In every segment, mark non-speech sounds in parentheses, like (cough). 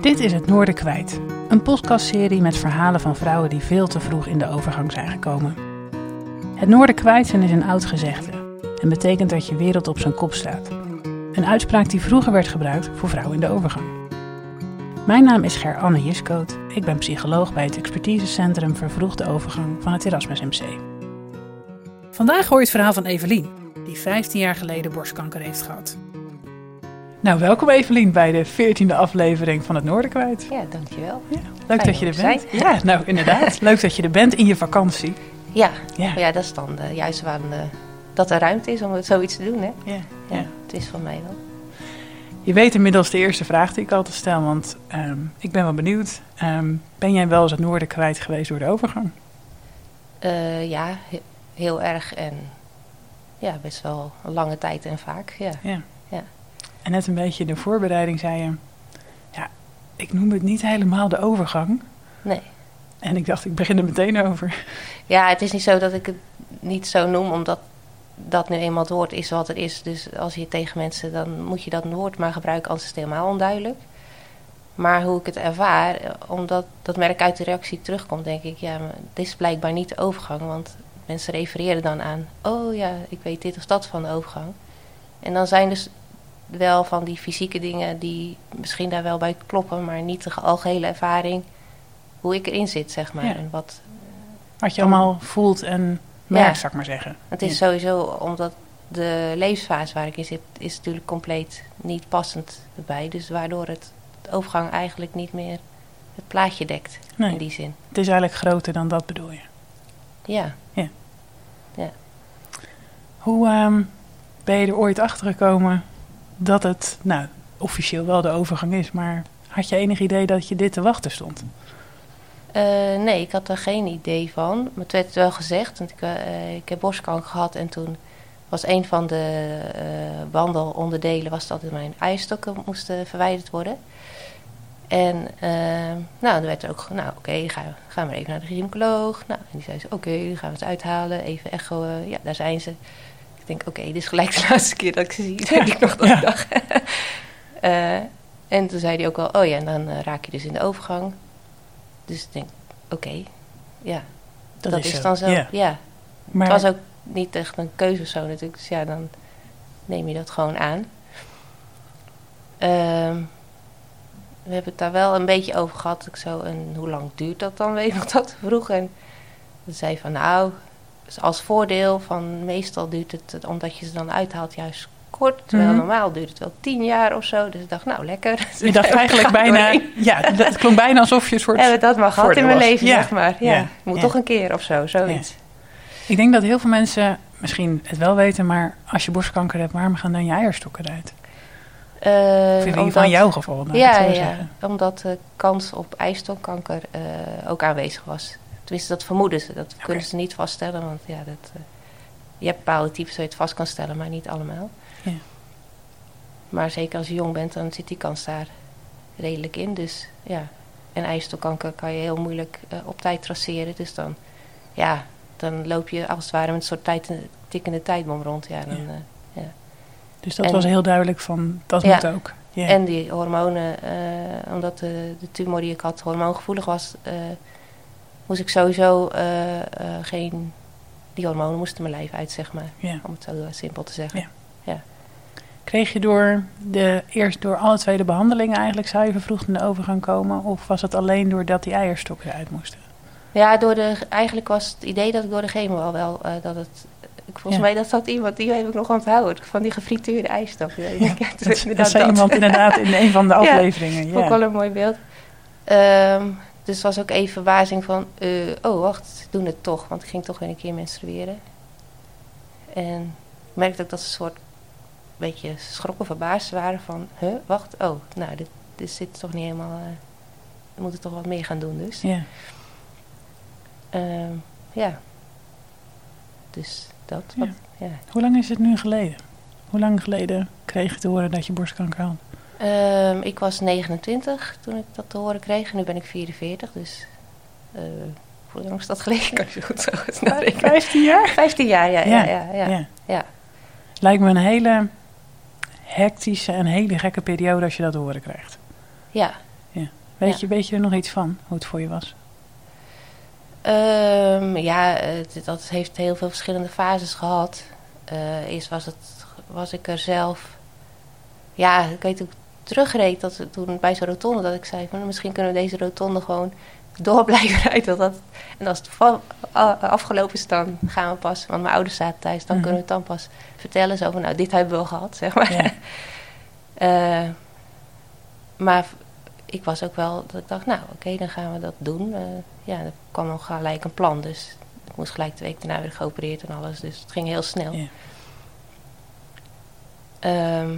Dit is Het Noorden Kwijt, een podcastserie met verhalen van vrouwen die veel te vroeg in de overgang zijn gekomen. Het Noorden Kwijt zijn is een oud gezegde en betekent dat je wereld op zijn kop staat. Een uitspraak die vroeger werd gebruikt voor vrouwen in de overgang. Mijn naam is Ger-Anne Jiskoot. Ik ben psycholoog bij het expertisecentrum Vervroegde Overgang van het Erasmus MC. Vandaag hoor je het verhaal van Evelien, die 15 jaar geleden borstkanker heeft gehad. Nou, welkom Evelien bij de 14e aflevering van het Noorden kwijt. Ja, dankjewel. Ja, leuk dat je er bent. Ja, nou inderdaad. (laughs) leuk dat je er bent in je vakantie. Ja, Ja. ja. dat is dan eh, juist waar eh, dat er ruimte is om zoiets te doen. Hè? Ja, Ja, ja. Het is van mij wel. Je weet inmiddels de eerste vraag die ik altijd stel, want ehm, ik ben wel benieuwd. Ehm, ben jij wel eens het Noorden kwijt geweest door de overgang? Eh, ja, he- heel erg en ja, best wel een lange tijd en vaak. Ja. Ja. En net een beetje in de voorbereiding zei je, ja, ik noem het niet helemaal de overgang. Nee. En ik dacht, ik begin er meteen over. Ja, het is niet zo dat ik het niet zo noem, omdat dat nu eenmaal het woord is wat het is. Dus als je tegen mensen, dan moet je dat woord maar gebruiken, anders is het helemaal onduidelijk. Maar hoe ik het ervaar, omdat dat merk uit de reactie terugkomt, denk ik, ja, maar dit is blijkbaar niet de overgang. Want mensen refereren dan aan, oh ja, ik weet dit of dat van de overgang. En dan zijn dus wel van die fysieke dingen die misschien daar wel bij kloppen, maar niet de algehele ervaring, hoe ik erin zit, zeg maar. Ja. En wat, Wat je allemaal voelt en merkt, Ja. zou ik maar zeggen. het is Ja. sowieso omdat de levensfase waar ik in zit, is natuurlijk compleet niet passend erbij. Dus waardoor het de overgang eigenlijk niet meer het plaatje dekt Nee. in die zin. Het is eigenlijk groter dan dat bedoel je. Ja, Hoe ehm, ben je er ooit achter gekomen dat het, nou, officieel wel de overgang is, maar had je enig idee dat je dit te wachten stond? Eh, nee, ik had er geen idee van. Maar het werd wel gezegd, want ik, eh, ik heb borstkanker gehad en toen was een van de eh, wandelonderdelen was dat mijn eierstokken moesten verwijderd worden. En nou, dan werd er ook, nou oké, ga, ga maar even naar de gynaecoloog. Nou, en die zei ze, oké, dan gaan we het uithalen, even echo. eh, ja, daar zijn ze. Ik denk, oké, dit is gelijk de (laughs) laatste keer dat ik ze zie, denk ik nog dat dacht. (laughs) Eh, en toen zei hij ook al, oh ja, en dan eh, raak je dus in de overgang. Dus ik denk, oké, ja, dat, is, zo. dan zo. Ja. Ja. Maar, Het was ook niet echt een keuze of zo natuurlijk. Dus ja, dan neem je dat gewoon aan. Ehm, we hebben het daar wel een beetje over gehad. Ik zo, en hoe lang duurt dat dan? Weet je nog dat vroeg? En ze zei van nou, dus als voordeel van meestal duurt het, omdat je ze dan uithaalt, juist kort. Terwijl Mhm. normaal duurt het wel tien jaar of zo. Dus ik dacht, nou lekker. (laughs) je dacht (laughs) eigenlijk bijna, doorheen. ja, het klonk bijna alsof je een soort... Hebben we dat gehad voordeel in mijn was. leven, Ja. zeg maar. Ja, Ja. moet Ja. toch een keer of zo, zoiets. Ik denk dat heel veel mensen misschien het wel weten, maar als je borstkanker hebt, waarom gaan dan je eierstokken eruit? Eh, Of in ieder geval omdat- in jouw geval, ik Ja, ja, omdat de kans op eierstokkanker eh, ook aanwezig was. Tenminste, dat vermoeden ze. Dat kunnen ze niet vaststellen, want ja, dat, eh, je hebt bepaalde types waar je het vast kan stellen, maar niet allemaal. Ja. Maar zeker als je jong bent, dan zit die kans daar redelijk in. Dus ja, en eierstokkanker kan je heel moeilijk eh, op tijd traceren. Dus dan, ja, dan loop je als het ware met een soort tijd, tikkende tijdbom rond. Ja, dan, Ja. eh, Dus dat En- was heel duidelijk van, dat Ja. moet ook. Ja. En die hormonen, omdat de, de tumor die ik had hormoongevoelig was, moest ik sowieso eh, eh, geen. Die hormonen moesten mijn lijf uit, zeg maar. ja. Om het zo simpel te zeggen. Ja. Kreeg je door de, eerst door alle twee de behandelingen eigenlijk, zou je vervroegd in de overgang komen? Of was het alleen doordat die eierstokken eruit moesten? Ja, door de, eigenlijk was het idee dat ik door de chemo al wel eh, dat het. Ik, volgens Ja. mij dat zat iemand, die heb ik nog onthouden. Van die gefrituurde ijsstok. Ja, (laughs) ja, Dat, dat zei dat. iemand inderdaad in een van de (laughs) Ja, afleveringen. Ja. wel een mooi beeld. Ehm, dus het was ook even verbazing van, eh, oh wacht, doen het toch. Want ik ging toch weer een keer menstrueren. En ik merkte ook dat ze een soort beetje schrokken, verbaasd waren van, huh, wacht, oh, nou, dit, dit zit toch niet helemaal, eh, we moeten toch wat meer gaan doen dus. Ja. Ehm, ja. Dus dat. Ja. Wat, ja. Hoe lang is het nu geleden? Hoe lang geleden kreeg je te horen dat je borstkanker had? Ehm, ik was 29 toen ik dat te horen kreeg. En nu ben ik 44, dus... eh hoe lang is dat geleden? Kan zo goed zo goed narekenen. 15 jaar? 15 jaar, ja. ja, ja, ja, ja. ja. Lijkt me een hele hectische en hele gekke periode als je dat te horen krijgt. Ja, Weet, Ja. je, weet je er nog iets van, hoe het voor je was? Ehm, ja, het, dat heeft heel veel verschillende fases gehad. Eh, eerst was, het, was ik er zelf... Ja, ik weet ook terugreed dat toen bij zo'n rotonde dat ik zei... Van, misschien kunnen we deze rotonde gewoon door blijven (laughs) rijden. Dat, dat- en als het afgelopen is, dan gaan we pas... Want mijn ouders zaten thuis, dan Mhm. kunnen we het dan pas vertellen. Zo van, nou, dit hebben we gehad, zeg maar. Ja. (laughs) Eh, maar ik was ook wel dat ik dacht, nou oké, dan gaan we dat doen. Eh, ja, er kwam al gelijk een plan, dus ik moest gelijk de week daarna weer geopereerd en alles. Dus het ging heel snel. Ja. Ehm,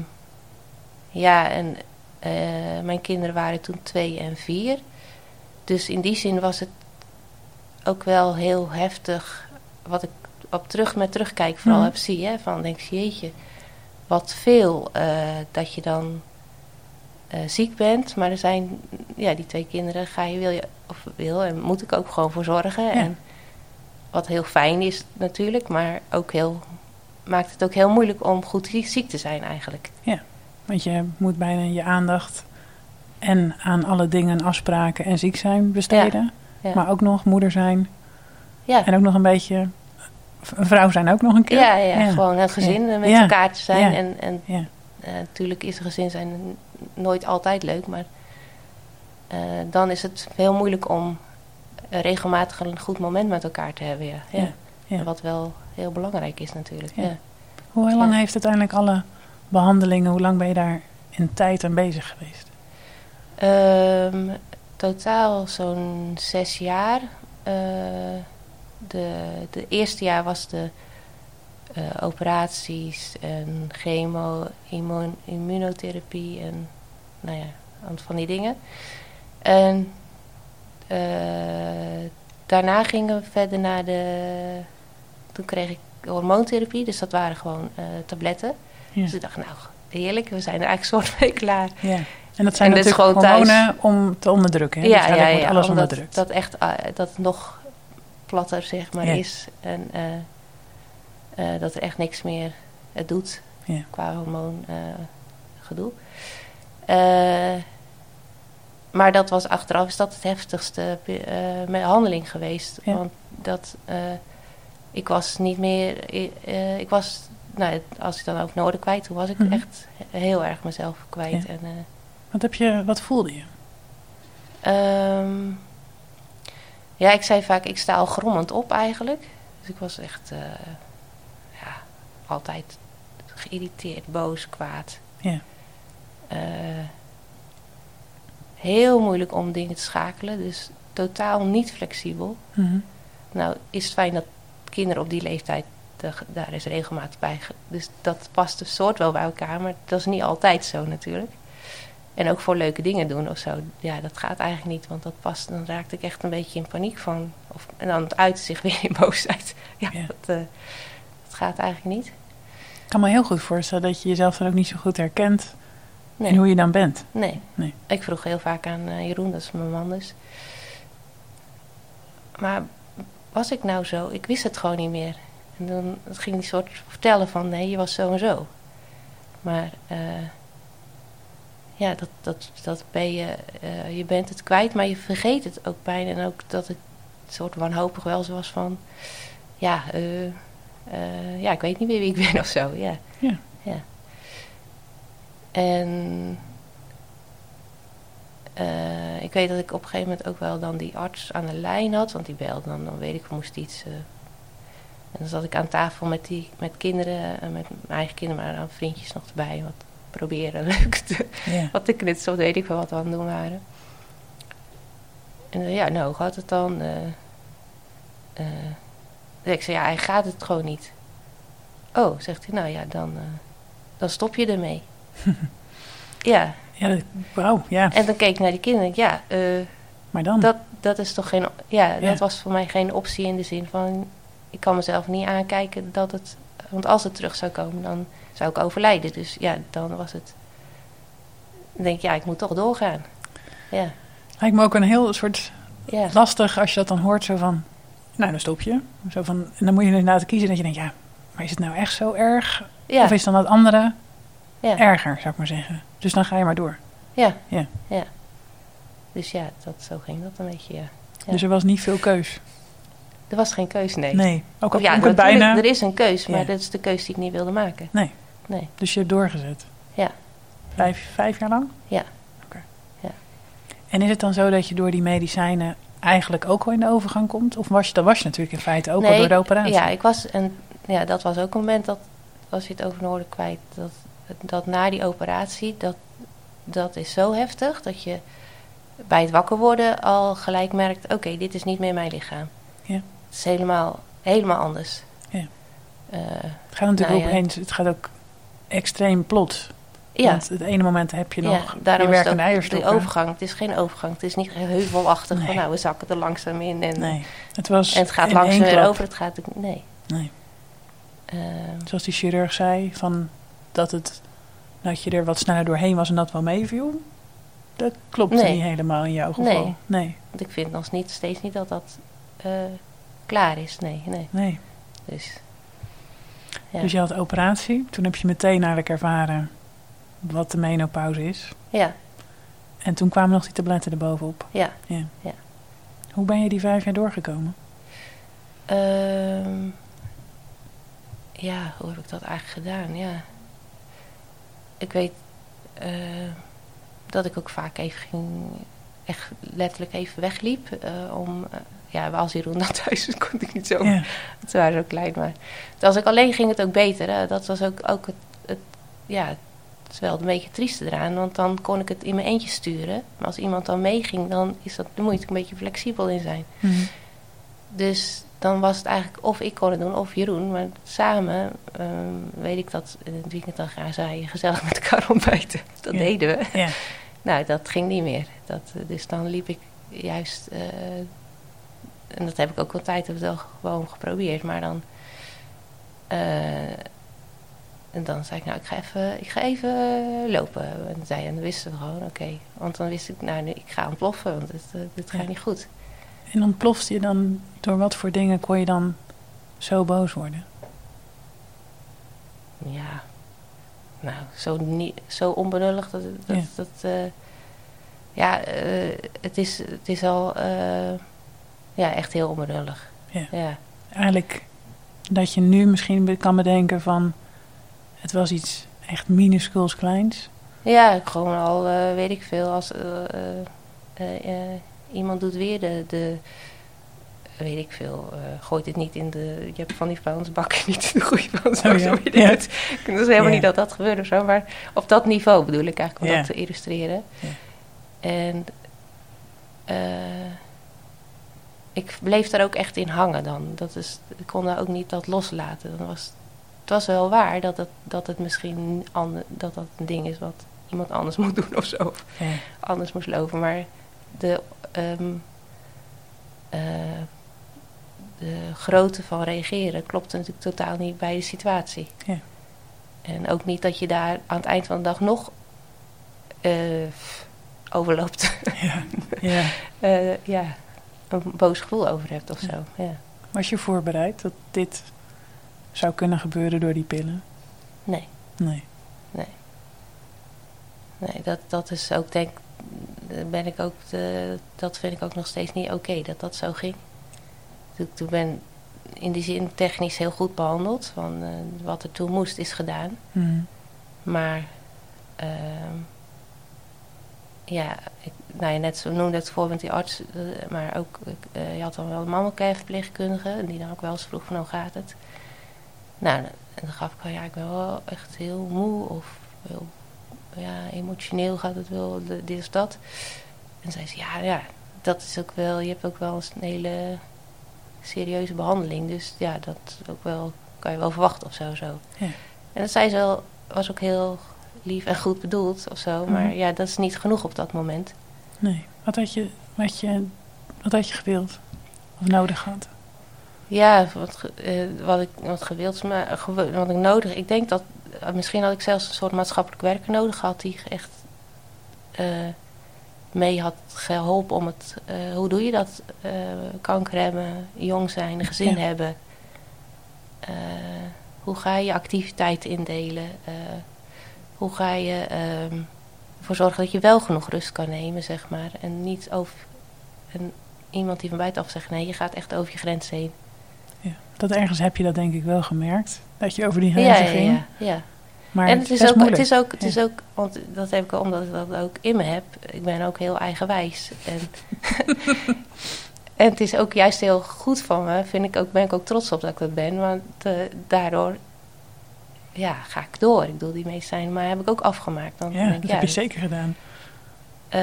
ja, en eh, mijn kinderen waren toen twee en vier. Dus in die zin was het ook wel heel heftig. Wat ik op terug met terugkijk vooral Mhm. heb zie. Hè, van denk jeetje, wat veel eh, dat je dan eh, ziek bent. Maar er zijn, ja, die twee kinderen ga je, wil je, of wil en moet ik ook gewoon voor zorgen. Ja. En wat heel fijn is natuurlijk, maar ook heel, maakt het ook heel moeilijk om goed ziek ziek te zijn eigenlijk. Want je moet bijna je aandacht en aan alle dingen, afspraken en ziek zijn besteden. Ja. Maar ook nog moeder zijn Ja. en ook nog een beetje een vrouw zijn ook nog een keer. Ja, ja, gewoon een gezin met elkaar te zijn. En, en eh, natuurlijk is een gezin zijn nooit altijd leuk, maar eh, dan is het heel moeilijk om regelmatig een goed moment met elkaar te hebben. Ja. Wat wel heel belangrijk is natuurlijk. Hoe lang heeft uiteindelijk alle behandelingen, hoe lang ben je daar in tijd aan bezig geweest? Ehm, totaal zo'n zes jaar. Eh, de, de eerste jaar was de eh, operaties en chemo, immu- immunotherapie en nou ja, van die dingen. En eh, daarna gingen we verder naar de. Toen kreeg ik hormoontherapie, dus dat waren gewoon tabletten. Ja. Dus ik dacht, nou, heerlijk, we zijn er eigenlijk soort (laughs) mee klaar. ja. En dat zijn En natuurlijk gewoon hormonen om te onderdrukken. Hè? Dus eigenlijk wordt alles omdat onderdrukt. dat echt eh, dat het nog platter zeg maar Ja. is en eh, eh, dat er echt niks meer het doet Ja. qua hormoon gedoe. Maar dat was achteraf is dat het heftigste eh behandeling geweest, Ja. want dat ik was niet meer ik was nou, als ik dan ook Noorden kwijt, toen was ik Mhm. echt heel erg mezelf kwijt Ja. en eh, Wat, heb je, wat voelde je? Ehm, ja, ik zei vaak, ik sta al grommend op eigenlijk. Dus ik was echt, eh, ja, altijd geïrriteerd, boos, kwaad. Ja. Eh, heel moeilijk om dingen te schakelen, dus totaal niet flexibel. Mhm. Nou, is het fijn dat kinderen op die leeftijd, de- daar is regelmatig bij. Dus dat past een soort wel bij elkaar, maar dat is niet altijd zo natuurlijk. En ook voor leuke dingen doen of zo. Ja, dat gaat eigenlijk niet, want dat past. Dan raakte ik echt een beetje in paniek van. Of, en dan het uit zich weer in (laughs) boosheid. Ja, Ja. Dat, eh, dat gaat eigenlijk niet. Ik kan me heel goed voorstellen dat je jezelf dan ook niet zo goed herkent Nee. in hoe je dan bent. Nee. Nee. Ik vroeg heel vaak aan eh, Jeroen, dat is mijn man dus. Maar was ik nou zo? Ik wist het gewoon niet meer. En dan ging die soort vertellen van nee, je was zo en zo. Maar eh, ja, dat, dat, dat ben je, eh, je bent het kwijt, maar je vergeet het ook bijna. En ook dat het soort wanhopig wel zo was van, ja, eh, ja, ik weet niet meer wie ik ben (laughs) of zo. Ja. Ja. ja. En ik weet dat ik op een gegeven moment ook wel dan die arts aan de lijn had, want die belde dan, dan weet ik, moest iets. Eh. en dan zat ik aan tafel met, die, met kinderen, en met mijn eigen kinderen, maar dan vriendjes nog erbij, wat proberen (laughs) leuk te, Ja. wat te knutselen, weet ik wel wat we aan het doen waren. En eh, ja, nou, hoe gaat het dan? Eh, eh, ik zei, ja, hij gaat het gewoon niet. Oh, zegt hij, nou ja, dan, eh, dan stop je ermee. (laughs) ja, Ja, wauw, ja. en dan keek ik naar die kinderen en ik, ja, eh, Maar dan? dat, dat is toch geen, ja, Ja. dat was voor mij geen optie in de zin van, ik kan mezelf niet aankijken dat het, want als het terug zou komen, dan zou ik overlijden. Dus ja, dan was het, dan denk ik, ja, ik moet toch doorgaan. Ja, Lijkt me ook een heel soort ja. lastig als je dat dan hoort, zo van, nou dan stop je. Zo van, en dan moet je inderdaad kiezen dat je denkt, ja, maar is het nou echt zo erg? Ja, Of is dan dat andere ja, erger, zou ik maar zeggen. Dus dan ga je maar door. ja, Ja. ja. Dus ja, dat, zo ging dat een beetje, ja. Ja. Dus er was niet veel keus. Er was geen keus, nee. Nee, ook al ja, het bijna. er is een keus, maar Ja. dat is de keus die ik niet wilde maken. Nee. Nee. Dus je hebt doorgezet. Ja. Vijf, vijf jaar lang? Ja. Oké. Ja. En is het dan zo dat je door die medicijnen eigenlijk ook wel in de overgang komt? Of was je, dat was je natuurlijk in feite ook al door de operatie? Ja, ik was, en ja, dat was ook een moment dat, als je het over Noorden kwijt, dat, dat na die operatie, dat, dat is zo heftig dat je bij het wakker worden al gelijk merkt, oké, dit is niet meer mijn lichaam. Ja. Het is helemaal, helemaal anders. Ja. Eh, Het gaat natuurlijk Nou ook opeens, het gaat ook extreem plots. ja. Want het ene moment heb je nog ja, daarom je de overgang. Het is geen overgang. Het is niet heuvelachtig Nee. van nou, we zakken er langzaam in. En, Nee, het was en het gaat langzaam weer over. Het gaat nee. Nee. Eh, Zoals die chirurg zei, van dat, het, dat je er wat sneller doorheen was en dat wel meeviel. Dat klopt Nee. niet helemaal in jouw geval. Nee. Nee, want ik vind nog niet, steeds niet dat dat eh, klaar is. Nee, nee. nee. Dus, ja. Dus je had operatie. Toen heb je meteen eigenlijk ervaren wat de menopauze is. ja, En toen kwamen nog die tabletten erbovenop. ja. Ja. Ja. Hoe ben je die vijf jaar doorgekomen? Ehm, ja, hoe heb ik dat eigenlijk gedaan? Ja. Ik weet eh, dat ik ook vaak even ging, echt letterlijk even wegliep. eh, om, eh, ja, als Jeroen dan thuis kon ik niet zo. Ja, Het waren zo klein, maar als ik alleen ging het ook beter. Hè. Dat was ook, ook het, het, ja, het is wel een beetje trieste eraan, want dan kon ik het in mijn eentje sturen. Maar als iemand dan meeging, dan, is dat, dan moet je er een beetje flexibel in zijn. Mhm. Dus dan was het eigenlijk of ik kon het doen of Jeroen. Maar samen ehm, weet ik dat in het weekend dan gaan zij gezellig met elkaar ontbijten. (laughs) Dat Ja. deden we. ja. Nou, dat ging niet meer. Dat, eh, dus dan liep ik juist. eh, en dat heb ik ook een tijd heb wel gewoon geprobeerd. Maar dan. eh, en dan zei ik, nou, ik ga even, ik ga even lopen. En, zei, en dan wisten we gewoon, oké. Want dan wist ik, nou, ik ga ontploffen, want dit, eh, dit gaat Ja. niet goed. En ontplofte je dan, door wat voor dingen kon je dan zo boos worden? Ja, nou, zo, niet, zo onbenullig dat, dat, Ja. dat eh, ja, het, is, het is al, ja, echt heel onbenullig. Ja. ja. Eigenlijk dat je nu misschien kan bedenken van... het was iets echt minuscuuls kleins. Ja, ik gewoon al, eh, weet ik veel, als eh, eh, iemand doet weer de, de weet ik veel, gooit het niet in de, je hebt van die vuilnisbakken (laughs) niet in de goede vuilnisbak, Oh ja, ik ja. het. Is helemaal Ja. niet dat dat gebeurt of zo, maar op dat niveau bedoel ik eigenlijk, om Ja. dat te illustreren. En eh, ik bleef daar ook echt in hangen dan. Dat is, ik kon daar ook niet dat loslaten. Dan was, het was wel waar dat het, dat het misschien ander, dat dat een ding is wat iemand anders moet doen of zo. Ja. anders moest lopen. Maar de, eh, de grootte van reageren klopte natuurlijk totaal niet bij de situatie. Ja. En ook niet dat je daar aan het eind van de dag nog eh, overloopt. Ja. (laughs) ja. Eh, ja, een boos gevoel over hebt of zo. Ja. Was je voorbereid dat dit zou kunnen gebeuren door die pillen? Nee, Nee. nee dat, dat is ook denk ben ik ook de, dat vind ik ook nog steeds niet oké dat dat zo ging. Toen, ben in die zin technisch heel goed behandeld. Van, eh, wat er toen moest is gedaan. Mhm. Maar ehm, ja, ik, nou ja, net zo noemde het voor met die arts, eh, maar ook eh, je had dan wel een mannelijke verpleegkundige en die dan ook wel eens vroeg van hoe gaat het. Nou, en dan gaf ik wel, ja, ik ben wel echt heel moe of heel ja, emotioneel gaat het wel, dit of dat. En zei ze, ja, ja, dat is ook wel, je hebt ook wel eens een hele serieuze behandeling, dus ja, dat ook wel, kan je wel verwachten of zo. zo. Ja. En dat zei ze wel, was ook heel lief en goed bedoeld of zo. Maar Mhm. ja, dat is niet genoeg op dat moment. Nee. Wat had je, wat je, wat had je gewild? Of nodig had? Ja, wat, eh, wat ik wat gewild, maar gewo- wat ik nodig. Ik denk dat eh, misschien had ik zelfs een soort maatschappelijk werker nodig gehad die echt eh, mee had geholpen om het. eh, hoe doe je dat? eh, kanker hebben, jong zijn, een gezin Ja. hebben. Eh, hoe ga je je activiteiten indelen? Eh, hoe ga je. ehm, ervoor zorgen dat je wel genoeg rust kan nemen, zeg maar. En niet over. En iemand die van buitenaf zegt: nee, je gaat echt over je grens heen. Ja, dat ergens heb je dat denk ik wel gemerkt. Dat je over die grenzen ja, ja, ging. Ja, ja. Maar en het is, ook, het is ook, het is ook, want dat heb ik omdat ik dat ook in me heb. Ik ben ook heel eigenwijs. En, (laughs) en het is ook juist heel goed van me, vind ik ook, ben ik ook trots op dat ik dat ben. Want eh, daardoor ja, ga ik door. Ik bedoel, die medicijnen, maar heb ik ook afgemaakt. Dan Ja, denk dat ik, heb je ja, zeker gedaan. eh,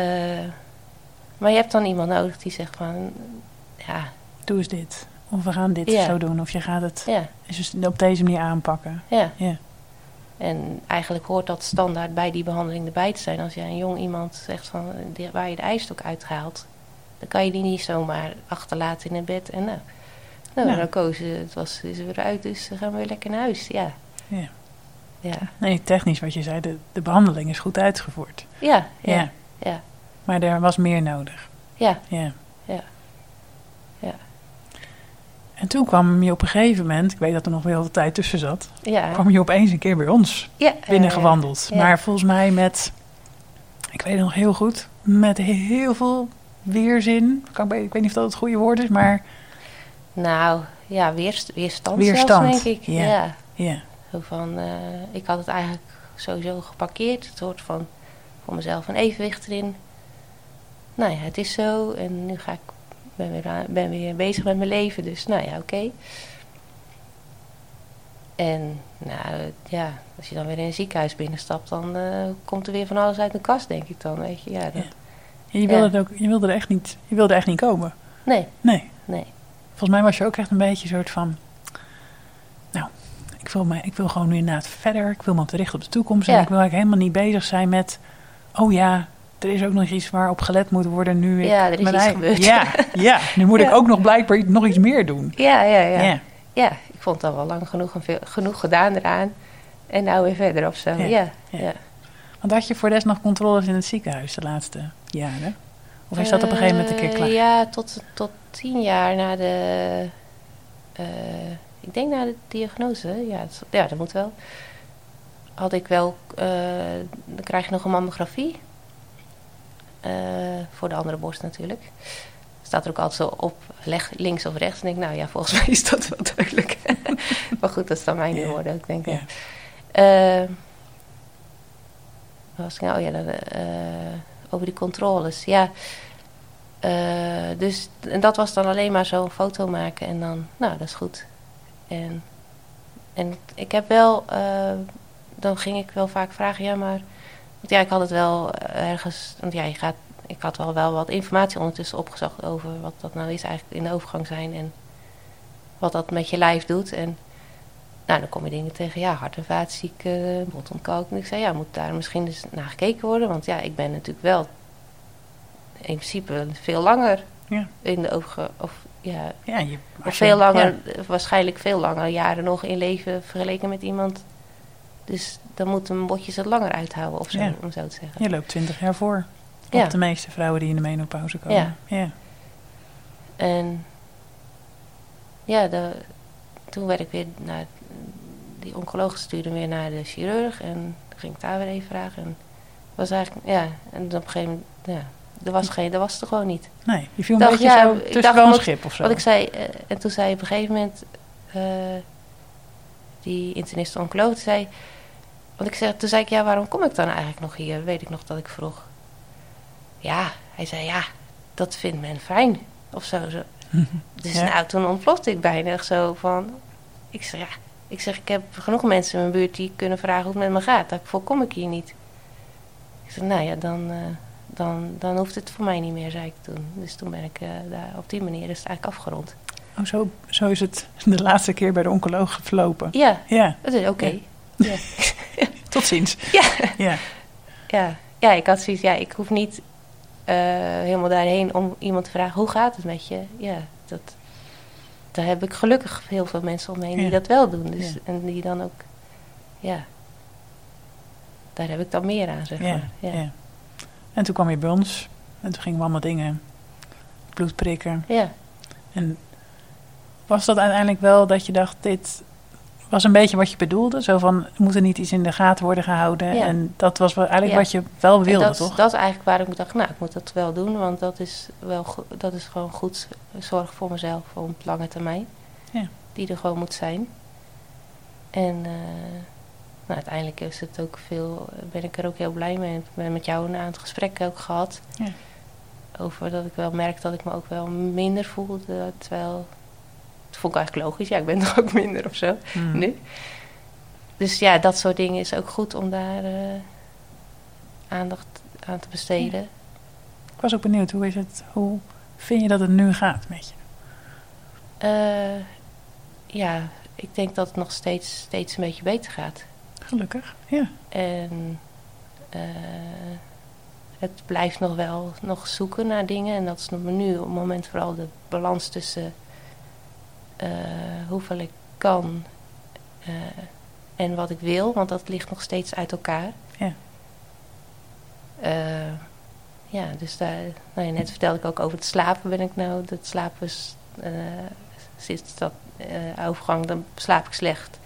maar je hebt dan iemand nodig die zegt van, ja, Doe eens dit. Of we gaan dit Ja. zo doen. Of je gaat het ja, dus op deze manier aanpakken. ja. Ja. En eigenlijk hoort dat standaard bij die behandeling erbij te zijn. Als jij een jong iemand zegt van, waar je de ijstok uithaalt, dan kan je die niet zomaar achterlaten in het bed. En nou, nou Nou. dan kozen, het was, is er weer uit, dus dan gaan we weer lekker naar huis. Ja, Ja. Ja, Nee, technisch wat je zei, de, de behandeling is goed uitgevoerd. ja, ja, Ja. ja, Maar er was meer nodig. ja, Ja. Ja. Ja. En toen kwam je op een gegeven moment, ik weet dat er nog wel heel veel tijd tussen zat, ja. kwam je opeens een keer bij ons ja, binnengewandeld. ja. Maar volgens mij met, ik weet het nog heel goed, met heel veel weerzin. Ik, weet niet of dat het goede woord is, maar Nou, ja, weerst, weerstand, Weerstand, zelfs, denk ik. ja. Ja. ja. Zo van, eh, ik had het eigenlijk sowieso geparkeerd. Het soort van voor mezelf een evenwicht erin. Nou ja, het is zo. En nu ga ik, ben weer, ben weer bezig met mijn leven. Dus nou ja, oké. En nou ja, als je dan weer in een ziekenhuis binnenstapt, dan eh, komt er weer van alles uit de kast, denk ik dan. Weet je, ja, dat, Ja. En je wilde, Ja. ook, je wilde er echt niet, je wilde er echt niet komen. Nee, Nee. nee. Volgens mij was je ook echt een beetje een soort van, ik wil, me, ik wil gewoon nu inderdaad verder. Ik wil me op de richt op de toekomst. En ik wil eigenlijk helemaal niet bezig zijn met, oh ja, er is ook nog iets waarop gelet moet worden nu ik Ja, er is iets eigen- gebeurd. Ja, ja, nu moet (laughs) ik ook nog blijkbaar nog iets meer doen. Ja, ja, ja. Ja. Ja, ik vond al wel lang genoeg, veel, genoeg gedaan eraan. En nou weer verder of zo. Ja, Ja. Want had je voor des nog controles in het ziekenhuis de laatste jaren? Of is dat op een gegeven moment een keer Eh, klaar? Ja, tot, tot tien jaar na de... eh, ik denk na de diagnose. Ja, dat, ja, dat moet wel. Had ik wel... eh, dan krijg je nog een mammografie. Eh, voor de andere borst natuurlijk. Staat er ook altijd zo op leg, links of rechts. En ik denk, nou ja, volgens mij is dat wel duidelijk. (laughs) maar goed, dat is dan mijn Ja. woorden. Ik denk. Eh, was ik nou? Oh ja, dan, over die controles. Ja. Dus en dat was dan alleen maar zo'n foto maken en dan, nou, dat is goed. En, en ik heb wel, eh, dan ging ik wel vaak vragen, ja, maar. Want ja, ik had het wel ergens. Want ja, je gaat, ik had wel, wel wat informatie ondertussen opgezocht over wat dat nou is eigenlijk in de overgang zijn en wat dat met je lijf doet. En nou, dan kom je dingen tegen, ja, hart- en vaatziekten, botontkalking. Ik zei, ja, moet daar misschien eens naar gekeken worden? Want ja, ik ben natuurlijk wel in principe veel langer Ja. in de overgang. Of ja, Ja, je, of veel langer, ja. waarschijnlijk veel langer jaren nog in leven vergeleken met iemand. Dus dan moeten mijn botjes het langer uithouden, of zo, Ja. om zo te zeggen. Je loopt 20 jaar voor op de meeste vrouwen die in de menopauze komen. Ja. ja. En ja, de, toen werd ik weer naar die oncoloog stuurde weer naar de chirurg en ging ik daar weer even vragen. En was eigenlijk, ja, en op een gegeven moment, ja, er was geen, er was het er gewoon niet. Nee, je viel een Dacht, beetje ja, zo tussen dacht wel een schip of zo. Wat ik zei, eh, en toen zei op een gegeven moment eh, die internist oncoloog, die zei, want ik zei, toen zei ik, ja, waarom kom ik dan eigenlijk nog hier? Weet ik nog dat ik vroeg. Ja, hij zei, ja, dat vindt men fijn, of zo. zo. (laughs) Dus Ja. nou, toen ontplofte ik bijna echt zo van, ik zeg, ja, ik zeg, ik heb genoeg mensen in mijn buurt die kunnen vragen hoe het met me gaat. Daarvoor kom ik hier niet. Ik zeg, nou ja, dan, eh, dan, dan hoeft het voor mij niet meer, zei ik toen. Dus toen ben ik eh, daar, op die manier is het eigenlijk afgerond. Oh, zo, zo is het (laughs) de laatste keer bij de oncoloog verlopen. Ja, Ja, dat is oké. Ja. Ja. (laughs) tot ziens. (laughs) Ja. Ja, Ja. ja, ik had zoiets, ja, ik hoef niet eh, helemaal daarheen om iemand te vragen, hoe gaat het met je? Ja, dat, daar heb ik gelukkig heel veel mensen omheen die dat wel doen. Dus. En die dan ook, ja, daar heb ik dan meer aan, zeg ja, maar. ja. En toen kwam je bij ons. En toen gingen we allemaal dingen. Bloed prikken. Ja. En was dat uiteindelijk wel dat je dacht, dit was een beetje wat je bedoelde. Zo van, moet er niet iets in de gaten worden gehouden? Ja. En dat was wel eigenlijk Ja. wat je wel wilde, dat, toch? dat is eigenlijk waar ik dacht, nou, ik moet dat wel doen, want dat is, wel dat is gewoon goed zorg voor mezelf op lange termijn. Ja. Die er gewoon moet zijn. En eh, nou, uiteindelijk is het ook veel, ben ik er ook heel blij mee. Ik ben met jou een aantal gesprekken ook gehad. Ja. Over dat ik wel merk dat ik me ook wel minder voelde. Terwijl, dat vond ik eigenlijk logisch. Ja, ik ben (laughs) er ook minder of zo Hmm. nu. Dus ja, dat soort dingen is ook goed om daar eh, aandacht aan te besteden. Ik was ook benieuwd, hoe is het, hoe vind je dat het nu gaat met je? Eh, ja, ik denk dat het nog steeds, steeds een beetje beter gaat. Gelukkig, ja. En eh, het blijft nog wel nog zoeken naar dingen. En dat is nog nu op het moment vooral de balans tussen eh, hoeveel ik kan eh, en wat ik wil. Want dat ligt nog steeds uit elkaar. Ja. Ja, dus daar, nou ja, net vertelde ik ook over het slapen. Ben ik nou, dat slapen is, sinds dat overgang, dan slaap ik slecht.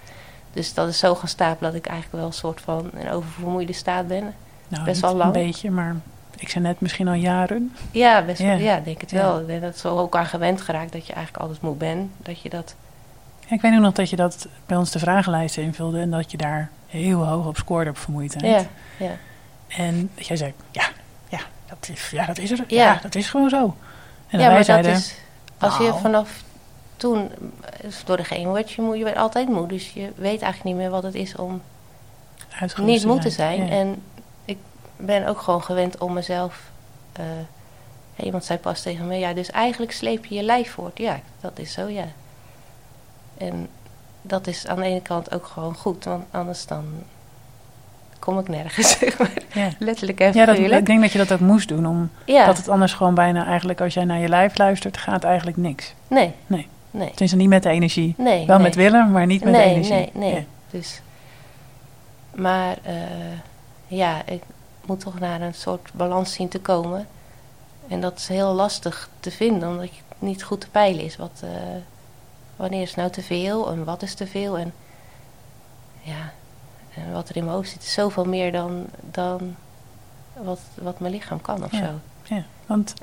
Dus dat is zo gaan stapelen dat ik eigenlijk wel een soort van in oververmoeide staat ben. Nou, Best wel lang. Een beetje, maar ik zei net misschien al jaren. Ja, best wel, Ja. denk het wel. Ik ben dat zo ook aan gewend geraakt dat je eigenlijk altijd moe bent. Dat je dat, Ja, ik weet ook nog dat je dat bij ons de vragenlijst invulde en dat je daar heel hoog op scoorde op vermoeidheid. ja, ja. En dat jij zei, ja, ja, dat is, ja, dat is er. Ja. Ja. dat is gewoon zo. En ja, wij maar zeiden, dat is, als je nou. vanaf toen, eh, door de geen word je moe, je bent altijd moe. Dus je weet eigenlijk niet meer wat het is om uitgerust niet te moeten zijn. Ja. En ik ben ook gewoon gewend om mezelf. eh, iemand zei pas tegen me: Ja, dus eigenlijk sleep je je lijf voort. Ja, dat is zo, ja. En dat is aan de ene kant ook gewoon goed, want anders dan kom ik nergens, (laughs) zeg maar. ja. Letterlijk en Ja, dat, ik denk dat je dat ook moest doen. Om, ja, Dat het anders gewoon bijna eigenlijk, als jij naar je lijf luistert, gaat eigenlijk niks. nee. Nee. Nee. Tenminste, niet met de energie. Nee. Wel nee. met willen, maar niet met nee, energie. Nee, nee, Ja. Dus, maar eh, ja, ik moet toch naar een soort balans zien te komen. En dat is heel lastig te vinden, omdat je niet goed te peilen is. Wat, eh, wanneer is nou te veel en wat is te veel? En ja, en wat er in mijn hoofd zit is zoveel meer dan, dan wat, wat mijn lichaam kan of Ja. zo. Ja, want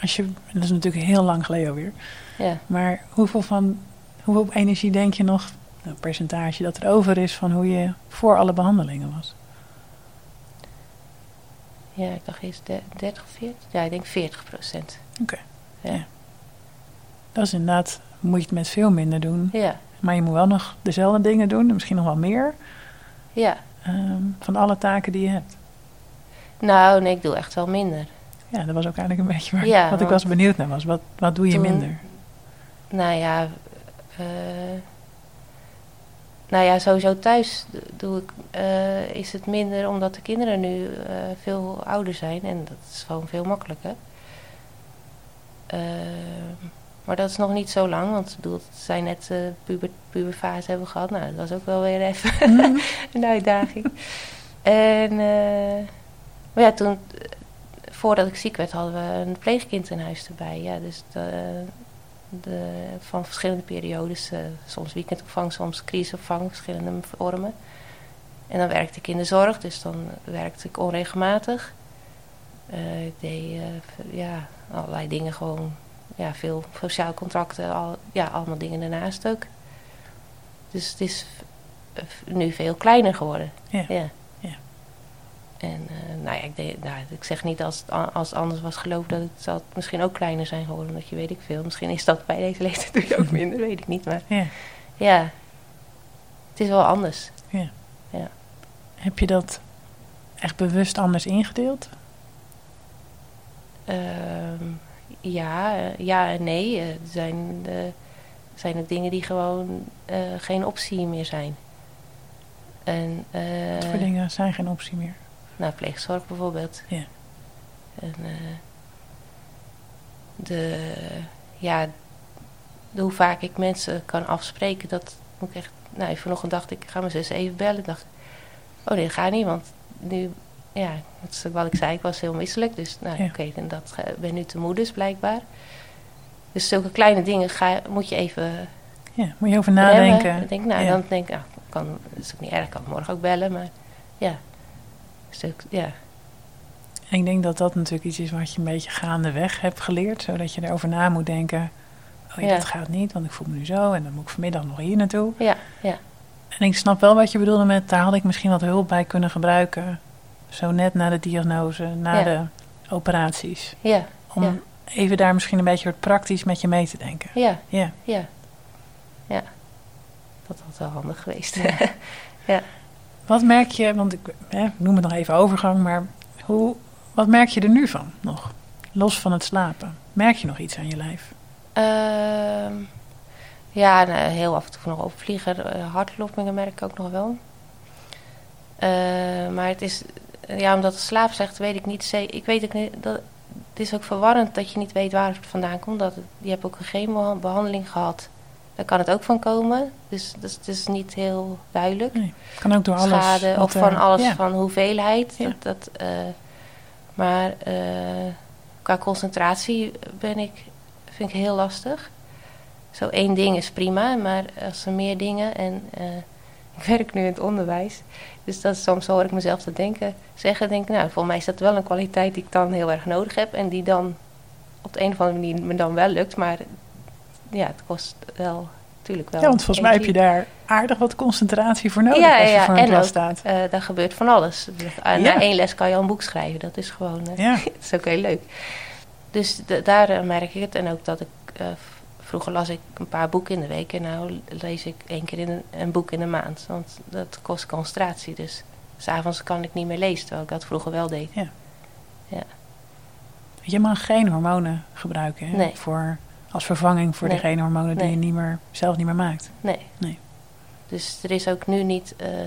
als je, dat is natuurlijk heel lang geleden alweer. Ja. Maar hoeveel van, hoeveel energie denk je nog, een percentage dat er over is van hoe je voor alle behandelingen was? ja, ik dacht eerst de- 30 of 40? Ja, ik denk 40 procent. Oké. Ja. Ja. Dat is inderdaad, moet je het met veel minder doen. Ja, Maar je moet wel nog dezelfde dingen doen, en misschien nog wel meer, ja. ehm, van alle taken die je hebt. Nou, nee, ik doe echt wel minder. Ja, dat was ook eigenlijk een beetje waar, Ja, wat ik was benieuwd naar was. Wat, wat doe je toen- minder? Nou ja, eh, nou ja, sowieso thuis doe ik, eh, is het minder omdat de kinderen nu eh, veel ouder zijn en dat is gewoon veel makkelijker. Maar dat is nog niet zo lang, want ik bedoel, zijn net uh, puber, puberfase hebben gehad. Nou, dat was ook wel weer even Mhm. (laughs) een uitdaging. En, eh, maar ja, toen, voordat ik ziek werd, hadden we een pleegkind in huis erbij. Ja, dus de, de, van verschillende periodes. eh, soms weekendopvang, soms crisisopvang, verschillende vormen. En dan werkte ik in de zorg, dus dan werkte ik onregelmatig. Eh, ik deed eh, ja, allerlei dingen gewoon. Ja, veel sociaal contracten, al, ja, allemaal dingen daarnaast ook. Dus het is nu veel kleiner geworden. Ja. ja. Ja. En eh, nou ja, ik, nou, ik zeg niet als het, als het anders was gelopen dat het zal het misschien ook kleiner zijn geworden. Omdat je weet ik veel. Misschien is dat bij deze leeftijd doe (laughs) je ook minder, weet ik niet. Maar Ja. ja, het is wel anders. Heb je dat echt bewust anders ingedeeld? Ehm, ja, eh, ja en nee. Eh, Er zijn, eh, zijn ook dingen die gewoon geen optie meer zijn. En, Wat voor dingen zijn geen optie meer? Nou, pleegzorg bijvoorbeeld. Ja. En eh, de, ja, de, hoe vaak ik mensen kan afspreken, dat moet ik echt... Nou, vanochtend dacht ik, ik ga mijn zus even bellen. Dacht, oh nee, dat gaat niet, want nu... Ja, dat is ook wat ik zei, ik was heel misselijk. Dus nou, Ja. oké, en dat ben nu te moe dus blijkbaar. Dus zulke kleine dingen ga, moet je even Ja, moet je over remmen. nadenken. Ik denk, nou, ja. dan denk ik, nou, kan, dat is ook niet erg, kan ik morgen ook bellen, maar ja. Stuk, ja. En ik denk dat dat natuurlijk iets is wat je een beetje gaandeweg hebt geleerd. Zodat je erover na moet denken. Oh ja, Ja. dat gaat niet, want ik voel me nu zo. En dan moet ik vanmiddag nog hier naartoe. Ja, ja, En ik snap wel wat je bedoelde met... daar had ik misschien wat hulp bij kunnen gebruiken. Zo net na de diagnose, na Ja. de operaties. ja, Om Ja. even daar misschien een beetje wat praktisch met je mee te denken. ja, Ja. ja. Ja. Dat had wel handig geweest. Ja. (laughs) Wat merk je, want ik noem het nog even overgang, maar hoe, wat merk je er nu van nog? Los van het slapen. Merk je nog iets aan je lijf? Ehm, ja, nou, heel af en toe nog opvliegen. Uh, hartkloppingen merk ik ook nog wel. Eh, maar het is, ja, omdat het slaap zegt, weet ik niet. Ik weet niet, dat, het is ook verwarrend dat je niet weet waar het vandaan komt. Dat je hebt ook een chemobehandeling gehad. Daar kan het ook van komen. Dus, dus het is niet heel duidelijk. Nee. Kan ook door alles. Schade of van alles, Ja. van hoeveelheid. Ja. Dat, dat, eh, maar eh, qua concentratie ben ik, vind ik heel lastig. Zo één ding is prima, maar als er meer dingen en eh, (laughs) ik werk nu in het onderwijs, dus dat soms hoor ik mezelf dat denken, zeggen, denk nou, volgens mij is dat wel een kwaliteit die ik dan heel erg nodig heb en die dan op de een of andere manier me dan wel lukt, maar ja, het kost wel, natuurlijk wel. Ja, want volgens mij heb je daar aardig wat concentratie voor nodig Ja, als je ja, voor een en klas ook- staat. Eh, daar gebeurt van alles. Eh, Ja. Na één les kan je al een boek schrijven. Dat is gewoon eh, Ja, (laughs) dat is ook heel leuk. Dus daar merk ik het. En ook dat ik... vroeger las ik een paar boeken in de week. En nu lees ik één keer in een, een boek in de maand. Want dat kost concentratie. Dus s'avonds kan ik niet meer lezen. Terwijl ik dat vroeger wel deed. je mag geen hormonen gebruiken hè, Nee. voor, als vervanging voor Nee. degene hormonen die je niet meer, zelf niet meer maakt. Nee. Nee. Dus er is ook nu niet... eh,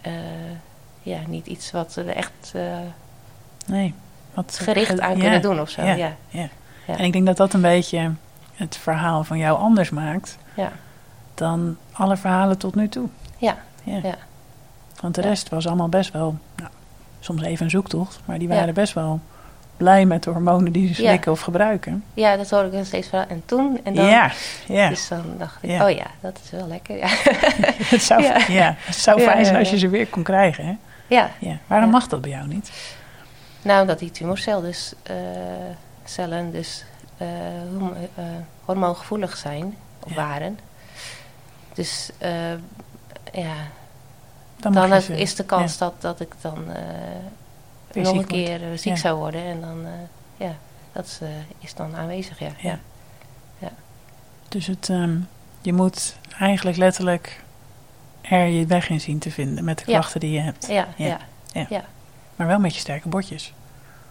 eh, ja, niet iets wat er echt eh, Nee. Wat gericht aan ja, kunnen doen of zo. ja. Ja. En ik denk dat dat een beetje het verhaal van jou anders maakt Ja. dan alle verhalen tot nu toe. Ja. Ja. Want de rest was allemaal best wel, nou, soms even een zoektocht, maar die waren best wel blij met de hormonen die ze Ja. slikken of gebruiken. Ja, dat hoor ik nog steeds van. En toen, en dan. ja, ja. Dus dan dacht ik, Ja. oh ja, dat is wel lekker. Ja, (laughs) het zou, ja. Het zou fijn zijn als je ze weer kon krijgen. Hè? ja. Ja. Waarom mag dat bij jou niet? nou omdat die tumorcellen dus, eh, cellen dus eh, hormoongevoelig zijn, of waren. Dus ja, Dan, dan, is, de kans dat, dat ik dan nog een wordt. keer eh, ziek Ja. zou worden. En dan, eh, ja, dat is, eh, is dan aanwezig, ja. Ja. Ja. Dus het, ehm, je moet eigenlijk letterlijk er je weg in zien te vinden met de klachten die je hebt. Ja, Ja. ja. Maar wel met je sterke botjes.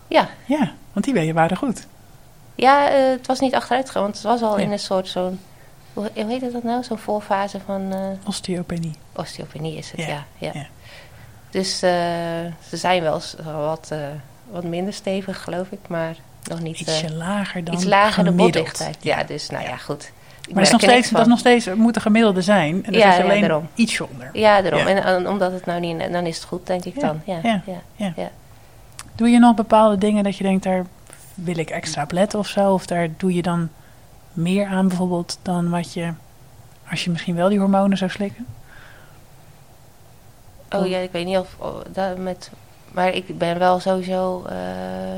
ja. Ja, want die ben je waren goed. Ja, het was niet achteruit gegaan, want het was al in een soort zo'n... Hoe, heet dat nou? Zo'n voorfase van Osteopenie. osteopenie is het, Ja, ja. ja, ja. Dus eh, ze zijn wel wat, eh, wat minder stevig, geloof ik, maar nog niet... Ietsje eh, lager dan iets lager de botdichtheid. Ja, dus nou ja, goed. Ik Maar het is nog steeds, dat is nog steeds, het moet een gemiddelde zijn. En Ja, je ja, alleen ietsje onder. Ja, daarom. Ja. En, en omdat het nou niet... Dan is het goed, denk ik dan. Ja, ja. ja. Ja. Ja. Doe je nog bepaalde dingen dat je denkt, daar wil ik extra op letten of zo? Of daar doe je dan meer aan bijvoorbeeld dan wat je, als je misschien wel die hormonen zou slikken? Oh ja, ik weet niet of... oh, dat met, maar ik ben wel sowieso... eh,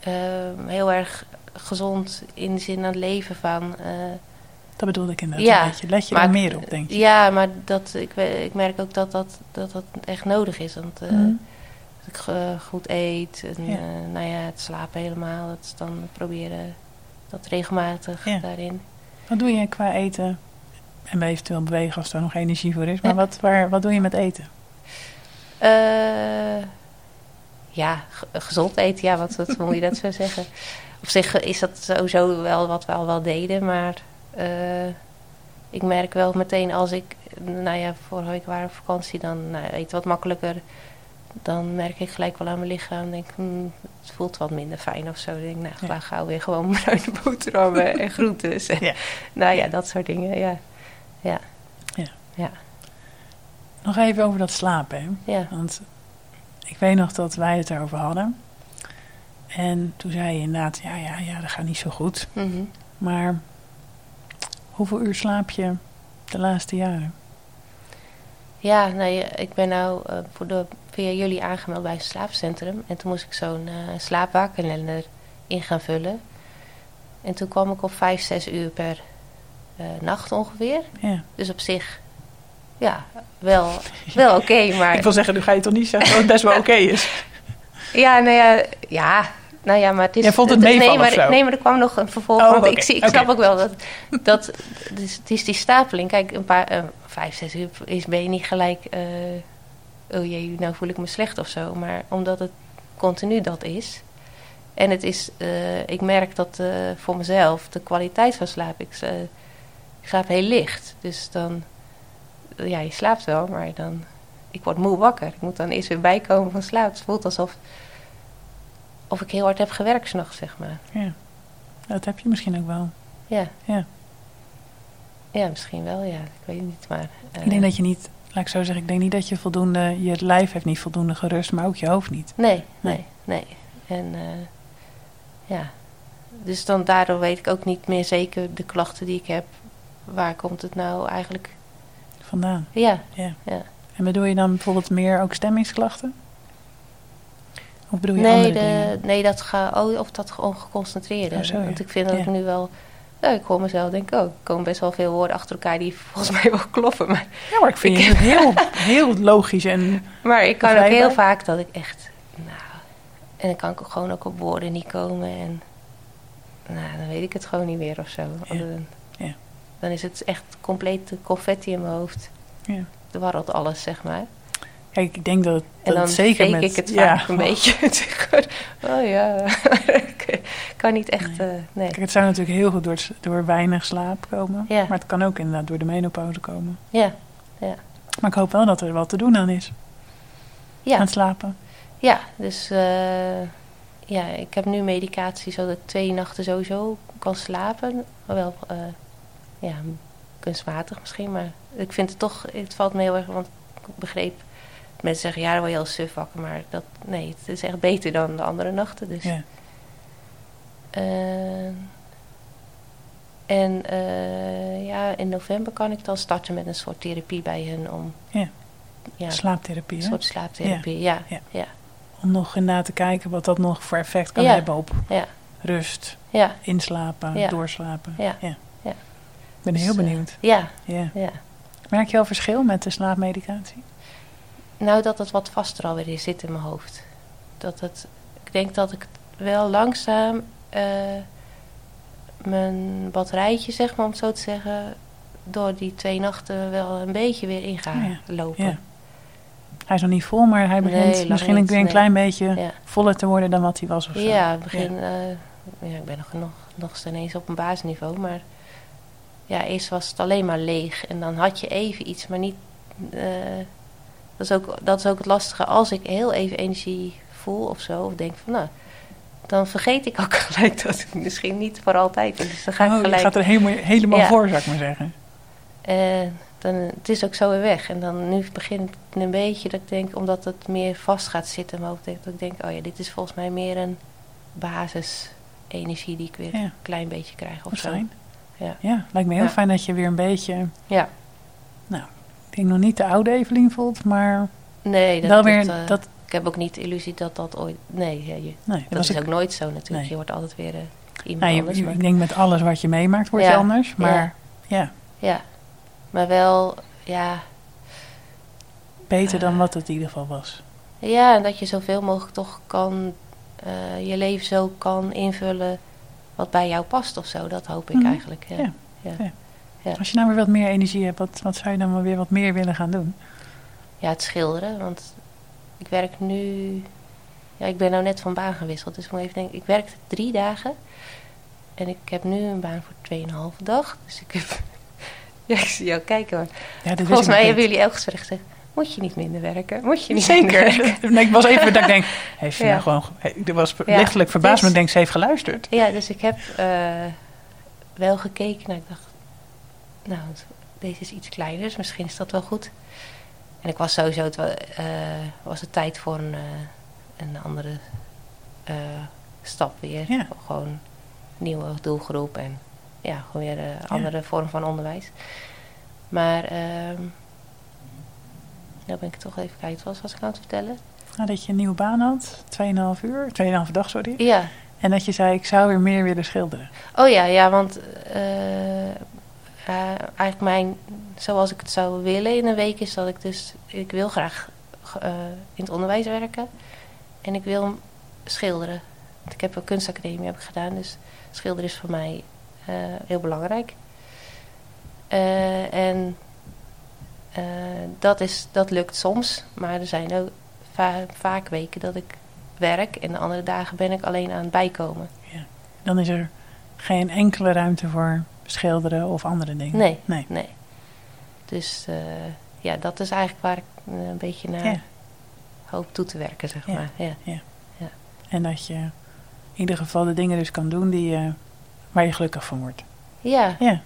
eh, heel erg gezond in de zin aan het leven van... eh, Dat bedoelde ik inderdaad Ja, een beetje. Let je maar er meer op, denk je? Ja, maar dat, ik, ik merk ook dat dat, dat, dat echt nodig is. Want Mhm. als ik goed eet en Ja. nou ja, het slapen helemaal, dat is dan proberen dat regelmatig Ja. daarin. Wat doe je qua eten? En eventueel bewegen als er nog energie voor is. Maar wat, waar, wat doe je met eten? Eh, ja, ge- gezond eten, ja, wat, wat moet je dat zo zeggen? Op zich is dat sowieso wel wat we al wel deden, maar eh, ik merk wel meteen als ik, nou ja, vorige week waren we op vakantie, dan nou, eet wat makkelijker. Dan merk ik gelijk wel aan mijn lichaam, denk hmm, het voelt wat minder fijn of zo. Dan denk ik, nou, Ja. ga gauw weer gewoon (laughs) bruine boterhammen en groentes. Ja. Nou ja, dat soort dingen, ja. Ja, Nog even over dat slapen. Hè? ja, Want ik weet nog dat wij het erover hadden. En toen zei je inderdaad, ja, ja, ja, dat gaat niet zo goed. mhm, Maar Hoeveel uur slaap je de laatste jaren? Ja, nee, ik ben nou uh, voor de, via jullie aangemeld bij een slaapcentrum. En toen moest ik zo'n uh, in gaan vullen. En toen kwam ik op 5, 6 uur per nacht ongeveer. Ja. Dus op zich, ja, wel, wel oké. Okay, (laughs) maar... ik wil zeggen, nu ga je toch niet zeggen dat het best wel oké okay is? (laughs) ja, nou ja, ja, nou ja, maar het is... Jij vond het meevallen nee, maar, nee, maar er kwam nog een vervolg. Oh, want ik, ik snap ook wel dat... dat dus, het is die stapeling. Kijk, een paar... eh, vijf, zes uur is, ben je niet gelijk... eh, oh jee, nou voel ik me slecht of zo. Maar omdat het continu dat is... En het is... eh, ik merk dat eh, voor mezelf de kwaliteit van slaap... Ik, eh, ik slaap heel licht. Dus dan... Ja, je slaapt wel, maar dan... Ik word moe wakker. Ik moet dan eerst weer bijkomen van slaap. Het voelt alsof of ik heel hard heb gewerkt s'nachts, zeg maar. Ja, dat heb je misschien ook wel. Ja. Ja. Ja, misschien wel, ja. Ik weet het niet, maar... eh, Ik denk dat je niet, laat ik zo zeggen, ik denk niet dat je voldoende, je lijf heeft niet voldoende gerust, maar ook je hoofd niet. Nee, Nee. nee, nee. En eh, ja, dus dan daardoor weet ik ook niet meer zeker de klachten die ik heb. Waar komt het nou eigenlijk? Vandaan. Ja, Ja. ja. En bedoel je dan bijvoorbeeld meer ook stemmingsklachten? Of bedoel je Nee, andere de, dingen? nee, dat ga, oh, of dat gewoon geconcentreerde. Oh, ja. Want ik vind dat Ja. ik nu wel... Ja, ik hoor mezelf denken, oh, er komen best wel veel woorden achter elkaar die (laughs) volgens mij wel kloppen. Maar, Ja, maar ik vind het heel, heel logisch en (laughs) maar ik kan ook heel vaak dat ik echt... Nou, en dan kan ik ook gewoon ook op woorden niet komen. En nou, dan weet ik het gewoon niet meer of zo. Ja. Dan, Ja. is het echt compleet confetti in mijn hoofd. ja. Er warrelt alles, zeg maar. Kijk, ik denk dat, het- En dat dan het zeker met... ik het ja, vaak een beetje. (laughs) oh ja, (laughs) ik kan niet echt... eh, nee. Kijk, het zou natuurlijk heel goed door, door weinig slaap komen. Ja. Maar het kan ook inderdaad door de menopauze komen. Ja, Maar ik hoop wel dat er wat te doen aan is. Aan ja, het slapen. ja, dus eh, ja, ik heb nu medicatie zodat ik twee nachten sowieso kan slapen. Wel, eh, ja, kunstmatig misschien, maar ik vind het toch, het valt me heel erg, want ik begreep, mensen zeggen ja, dan word je heel suf wakker, maar dat, nee, het is echt beter dan de andere nachten. Dus. Ja. Eh, en eh, ja, in november kan ik dan starten met een soort therapie bij hen om Ja. ja, Slaaptherapie, een soort slaaptherapie. Ja, Ja. ja, Om nog inderdaad te kijken wat dat nog voor effect kan hebben op ja, rust, ja, inslapen, Ja. doorslapen. Ja. Ben heel Dus, eh, benieuwd. ja, Ja. ja. Merk je al verschil met de slaapmedicatie? Nou, dat het wat vaster alweer is, zit in mijn hoofd. Dat het, ik denk dat ik wel langzaam eh, mijn batterijtje, zeg maar om het zo te zeggen, door die twee nachten wel een beetje weer in ga ja. lopen. Ja. Hij is nog niet vol, maar hij begint Nee, misschien niet, weer een nee. klein beetje Ja. voller te worden dan wat hij was of zo. Ja, begin, eh, ja, ik ben nog, nog, nog steeds op een basisniveau, maar ja, eerst was het alleen maar leeg en dan had je even iets, maar niet. eh, dat, is ook, dat is ook het lastige. Als ik heel even energie voel of zo, of denk van nou, dan vergeet ik ook (laughs) gelijk dat het misschien niet voor altijd is. Dus dan ga ik Oh, je gelijk. gaat er helemaal, helemaal Ja. voor, zou ik maar zeggen. eh, dan, het is ook zo weer weg. En dan nu begint het een beetje dat ik denk, omdat het meer vast gaat zitten in mijn hoofd, dat ik denk, oh ja, dit is volgens mij meer een basisenergie die ik weer Ja. een klein beetje krijg of Wat zo. fijn. Ja. Ja, lijkt me heel Ja. fijn dat je weer een beetje, Ja, ik denk nog niet de oude Evelien voelt, maar nee, dat, wel weer, dat, eh, dat, ik heb ook niet de illusie dat dat ooit, nee, ja, je, nee, dat is ook nooit zo natuurlijk. Nee. Je wordt altijd weer eh, iemand nou, je- anders. maar- ik denk met alles wat je meemaakt wordt je anders, maar ja, ja, maar wel, ja, beter dan Ah. wat het in ieder geval was. Ja, en dat je zoveel mogelijk toch kan, eh, je leven zo kan invullen wat bij jou past of zo. Dat hoop ik Mhm. eigenlijk. Ja. Ja. Als je nou weer wat meer energie hebt, wat, wat zou je dan wel weer wat meer willen gaan doen? Ja, het schilderen. Want ik werk nu... Ja, ik ben nou net van baan gewisseld. Dus ik moet even denken. Ik werkte drie dagen. En ik heb nu een baan voor 2,5 dag. Dus ik heb... (laughs) Ja, ik zie jou kijken hoor. Ja, Volgens mij hebben jullie jullie elk gesprek gezegd... Moet je niet minder werken? Moet je niet minder (laughs) werken? Zeker. Nee, ik was even dat ik denk, (laughs) heeft ze Ja. nou gewoon, ik was lichtelijk verbaasd, dus- maar ik denk ze heeft geluisterd. Ja, dus ik heb eh, wel gekeken. Nou, ik dacht, nou, deze is iets kleiner, dus misschien is dat wel goed. En ik was sowieso, het eh, was het tijd voor een, eh, een andere stap weer. Ja. Gewoon nieuwe doelgroep en ja, gewoon weer een andere vorm van onderwijs. Maar, ehm nou ben ik toch even kijken, wat was ik aan het vertellen? Nadat je een nieuwe baan had, 2,5 uur, 2,5 dag, sorry. Ja, En dat je zei, ik zou weer meer willen schilderen. Oh ja, ja, want eh, eigenlijk mijn, zoals ik het zou willen in een week is dat ik dus, ik wil graag eh, in het onderwijs werken en ik wil schilderen. Want ik heb een kunstacademie heb ik gedaan, dus schilderen is voor mij eh, heel belangrijk. En eh, dat, is, dat lukt soms, maar er zijn ook va- vaak weken dat ik werk en de andere dagen ben ik alleen aan het bijkomen. Dan is er geen enkele ruimte voor schilderen of andere dingen. Nee. nee. Nee. Dus eh, ja, dat is eigenlijk waar ik eh, een beetje naar Ja. hoop toe te werken, zeg Ja. maar. Ja. En dat je in ieder geval de dingen dus kan doen die, je- waar je gelukkig van wordt. Ja, Ja, in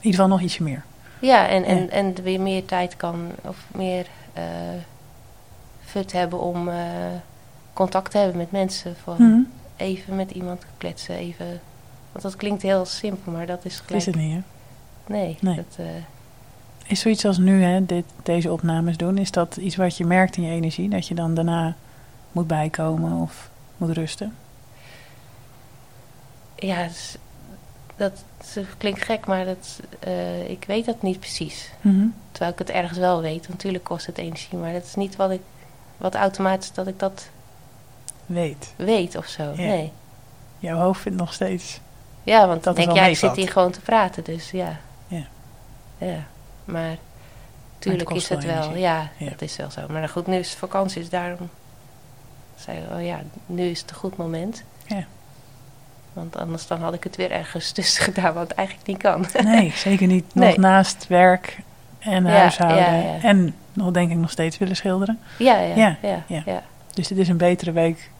ieder geval nog ietsje meer. Ja en, en, en weer meer tijd kan, of meer eh fut hebben om eh, contact te hebben met mensen. Van Mhm. even met iemand kletsen, even... Want dat klinkt heel simpel, maar dat is Dat gelijk... is het niet, hè? Nee, Nee. Dat, eh, Is zoiets als nu, hè, dit, deze opnames doen, is dat iets wat je merkt in je energie? Dat je dan daarna moet bijkomen of moet rusten? ja, het is- dat, klinkt gek, maar dat, eh, ik weet dat niet precies. Mhm. Terwijl ik het ergens wel weet. Natuurlijk kost het energie, maar dat is niet wat ik wat automatisch dat ik dat Weet. weet of zo. Ja. Nee. Jouw hoofd vindt nog steeds. Ja, want dan Dat denk ja, ik zit hier gewoon te praten, dus ja. Ja. Ja, maar tuurlijk is het wel. Ja, Ja. dat is wel zo. Maar goed, nu is het vakantie, dus daarom zei ik, oh ja, nu is het een goed moment. Ja. Want anders dan had ik het weer ergens tussen gedaan, wat eigenlijk niet kan. Nee, (laughs) zeker niet. Nog Nee. naast werk en Ja, huishouden. ja. En nog denk ik nog steeds willen schilderen. ja, ja, Ja, ja. Dus dit is een betere week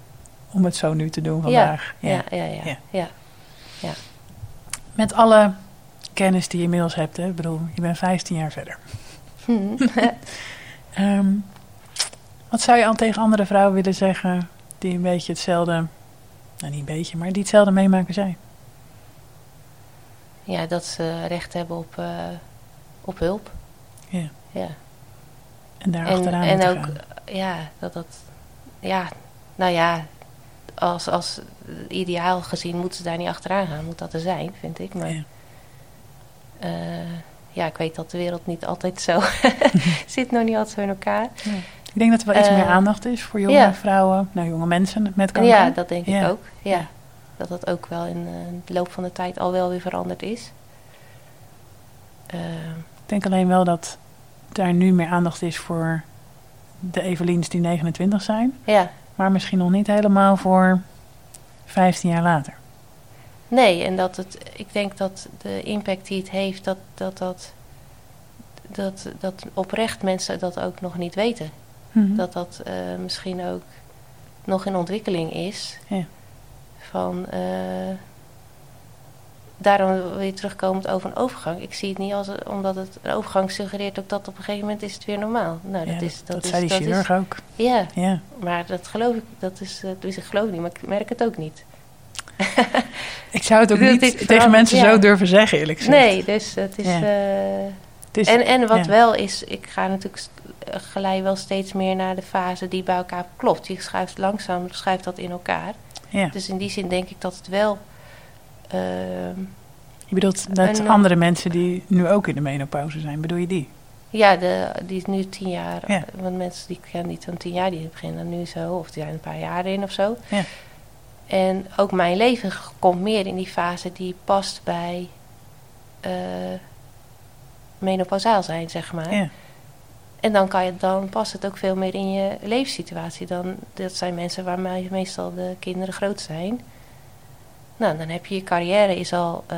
om het zo nu te doen vandaag. Ja, ja, ja, Ja. ja. ja. Met alle kennis die je inmiddels hebt. Hè? Ik bedoel, je bent 15 jaar verder. Hm. (laughs) (laughs) Ehm, wat zou je al tegen andere vrouwen willen zeggen die een beetje hetzelfde, nou niet een beetje, maar die hetzelfde meemaken zij? Ja, dat ze recht hebben op, eh, op hulp. Ja. Ja. En daar En, achteraan en moeten ook, gaan. ja, dat dat, ja, nou ja, als, als ideaal gezien moeten ze daar niet achteraan gaan. Moet dat er zijn, vind ik. Maar Ja. eh, ja, ik weet dat de wereld niet altijd zo (laughs) zit, nog niet altijd zo in elkaar. Ik denk dat er wel iets Eh, meer aandacht is voor jonge ja. vrouwen, nou jonge mensen met kanker. Ja, dat denk Ja. ik ook. Ja. Ja. Dat dat ook wel in eh, de loop van de tijd al wel weer veranderd is. Eh, Ik denk alleen wel dat daar nu meer aandacht is voor de Eveliens die 29 zijn, ja, maar misschien nog niet helemaal voor 15 jaar later. Nee, en dat het, ik denk dat de impact die het heeft, dat dat, dat, dat, dat oprecht mensen dat ook nog niet weten. Mhm. Dat dat eh, misschien ook nog in ontwikkeling is. Ja. Van, eh, daarom weer terugkomend over een overgang. Ik zie het niet als, omdat het een overgang suggereert ook dat op een gegeven moment is het weer normaal. Nou, Ja, dat, is, dat, is, zei die dat chirurg is, ook. Ja, Ja. maar dat geloof ik, dat is, eh, dus ik geloof niet, maar ik merk het ook niet. Ik zou het ook Dat niet tegen mensen ja. zo durven zeggen, eerlijk gezegd. Nee, dus het is... Ja. En, en wat ja. wel is, ik ga natuurlijk geleid wel steeds meer naar de fase die bij elkaar klopt. Je schuift langzaam schuift dat in elkaar. ja. Dus in die zin denk ik dat het wel. ehm, Je bedoelt dat andere mensen die nu ook in de menopauze zijn, bedoel je die? ja, de, die is nu tien jaar. Ja. Want mensen die ik ken die van tien jaar, die beginnen dan nu zo, of die zijn een paar jaar in of zo. Ja. En ook mijn leven komt meer in die fase die past bij eh menopausaal zijn, zeg maar. Ja. En dan, kan je, dan past het ook veel meer in je levenssituatie. Dan, dat zijn mensen waar me- meestal de kinderen groot zijn. Nou, dan heb je je carrière is al... eh,